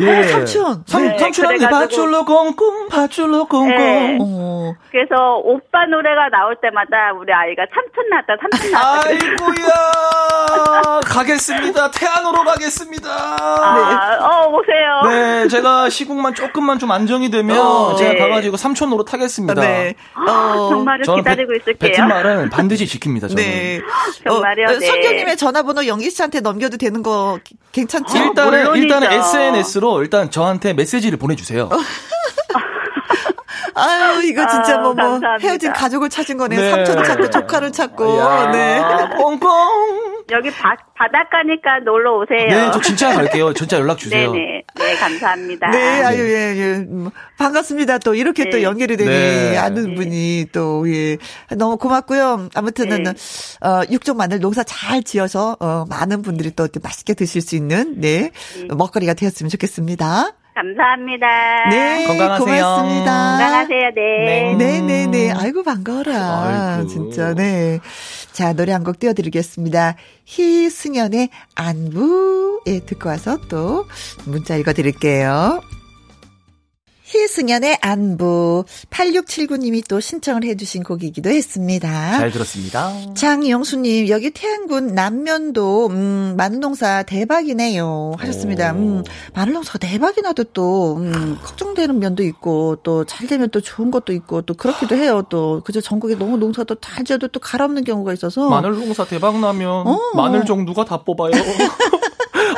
예. 삼촌. 삼, 네, 삼촌한테 밧줄로 꽁꽁, 밧줄로 꽁꽁. 네. 어. 그래서 오빠 노래가 나올 때마다 우리 아이가 삼촌 나왔다, 삼촌 나왔다. 아이고야. 가겠습니다. 태안으로 가겠습니다. 아, 네. 어, 오세요. 네, 제가 시국만 조금만 좀 안정이 되면 어, 제가 네. 가가지고 삼촌 노로 타겠습니다. 네. 어, 정말을 기다리고 배, 있을게요. 뱉은 말은 반드시 지킵니다, 저는. 네. 정말요? 어, 네. 선경님의 전화번호 영기 씨한테 넘겨도 되는 거 괜찮죠? 일단은, 일단은 SNS로 일단 저한테 메시지를 보내주세요. 아유, 이거 진짜 뭐, 뭐, 헤어진 가족을 찾은 거네. 네. 삼촌을 찾고, 조카를 찾고, 야, 네. 꽁꽁. 여기 바, 바닷가니까 놀러 오세요. 네, 저 진짜 갈게요. 진짜 연락 주세요. 네네. 네, 감사합니다. 네, 아유, 예, 예. 뭐, 반갑습니다. 또 이렇게 네. 또 연결이 되니, 네. 아는 분이 또, 예. 너무 고맙고요. 아무튼은, 네. 어, 육종 마늘 농사 잘 지어서, 어, 많은 분들이 또 맛있게 드실 수 있는, 네. 네. 먹거리가 되었으면 좋겠습니다. 감사합니다. 네, 건강하세요. 고맙습니다. 건강하세요. 네. 네, 네, 네. 아이고 반가워라. 아이고. 진짜 네. 자, 노래 한 곡 띄워 드리겠습니다. 희승연의 안부. 예, 듣고 와서 또 문자 읽어 드릴게요. 희승연의 안부 8679님이 또 신청을 해주신 곡이기도 했습니다. 잘 들었습니다. 장영수님 여기 태안군 남면도 음, 마늘농사 대박이네요 하셨습니다. 음, 마늘농사가 대박이 나도 또 음, 걱정되는 면도 있고 또 잘 되면 또 좋은 것도 있고 또 그렇기도 해요. 또 그저 전국에 너무 농사도 잘 지어도 또 갈아엎는 경우가 있어서 마늘농사 대박 나면 어. 마늘종 누가 다 뽑아요?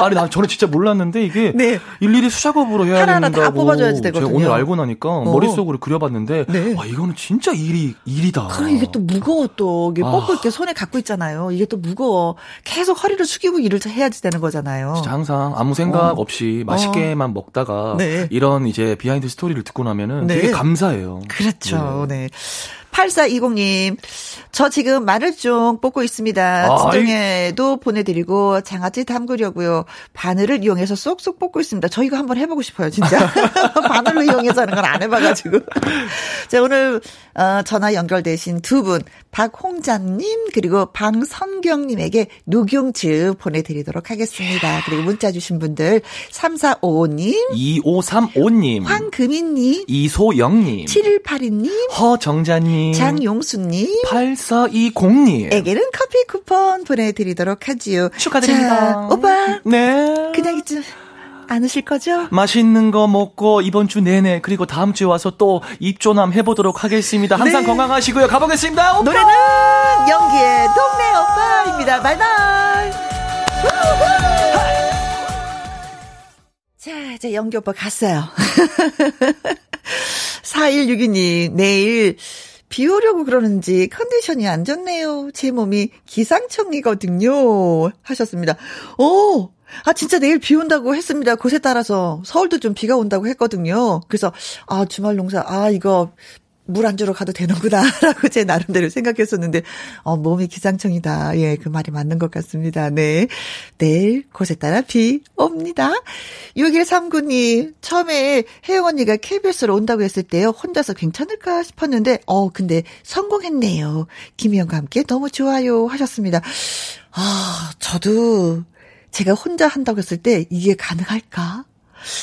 아니 나 저는 진짜 몰랐는데 이게 네. 일일이 수작업으로 해야 하나하나 된다고. 다 뽑아줘야지 되거든요. 제가 오늘 알고 나니까 어. 머릿속으로 그려봤는데 네. 아 이거는 진짜 일이 일이다. 그럼 이게 또 무거워 또 이게 아. 뽑고 이렇게 손에 갖고 있잖아요. 이게 또 무거워. 계속 허리를 숙이고 일을 해야지 되는 거잖아요. 진짜 항상 아무 생각 어. 없이 맛있게만 어. 먹다가 네. 이런 이제 비하인드 스토리를 듣고 나면은 네. 되게 감사해요. 그렇죠. 네. 네. 8420님, 저 지금 마늘종 뽑고 있습니다. 친정에도 보내드리고 장아찌 담그려고요. 바늘을 이용해서 쏙쏙 뽑고 있습니다. 저 이거 한번 해보고 싶어요, 진짜. 바늘로 이용해서 하는 건 안 해봐가지고. 자, 오늘, 어, 전화 연결되신 두 분, 박홍자님, 그리고 방선경님에게 녹용즙 보내드리도록 하겠습니다. 그리고 문자 주신 분들, 3455님, 2535님, 황금희님, 이소영님, 7182님, 허정자님, 장용수 님, 8420 님. 에게는 커피 쿠폰 보내 드리도록 하지요. 축하드립니다. 자, 오빠. 네. 그냥 있지. 않으실 거죠? 맛있는 거 먹고 이번 주 내내 그리고 다음 주에 와서 또 입조남 해보도록 하겠습니다. 항상 네. 건강하시고요. 가보겠습니다. 오빠. 노래는 연기의 동네 오빠입니다. 바이바이. 자, 이제 연기 오빠 갔어요. 4162님, 내일 비 오려고 그러는지 컨디션이 안 좋네요. 제 몸이 기상청이거든요. 하셨습니다. 오! 아, 진짜 내일 비 온다고 했습니다. 곳에 따라서. 서울도 좀 비가 온다고 했거든요. 그래서, 아, 주말 농사, 아, 이거 물 안 주러 가도 되는구나, 라고 제 나름대로 생각했었는데, 어, 몸이 기상청이다. 예, 그 말이 맞는 것 같습니다. 네. 내일 곳에 따라 비 옵니다. 6139님, 처음에 혜영 언니가 KBS로 온다고 했을 때요, 혼자서 괜찮을까 싶었는데, 어, 근데 성공했네요. 김희영과 함께 너무 좋아요. 하셨습니다. 아, 저도 제가 혼자 한다고 했을 때 이게 가능할까?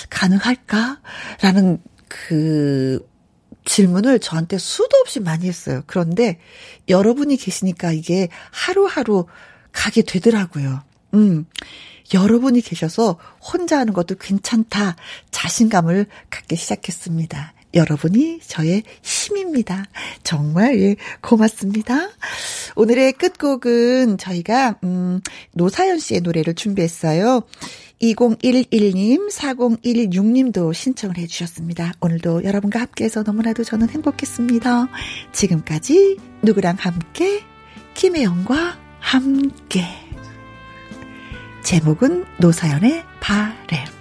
가능할까? 라는 그 질문을 저한테 수도 없이 많이 했어요. 그런데 여러분이 계시니까 이게 하루하루 가게 되더라고요. 음. 여러분이 계셔서 혼자 하는 것도 괜찮다. 자신감을 갖기 시작했습니다. 여러분이 저의 힘입니다. 정말 예, 고맙습니다. 오늘의 끝곡은 저희가 음 노사연 씨의 노래를 준비했어요. 2011님, 4016님도 신청을 해주셨습니다. 오늘도 여러분과 함께해서 너무나도 저는 행복했습니다. 지금까지 누구랑 함께, 김혜영과 함께. 제목은 노사연의 바램.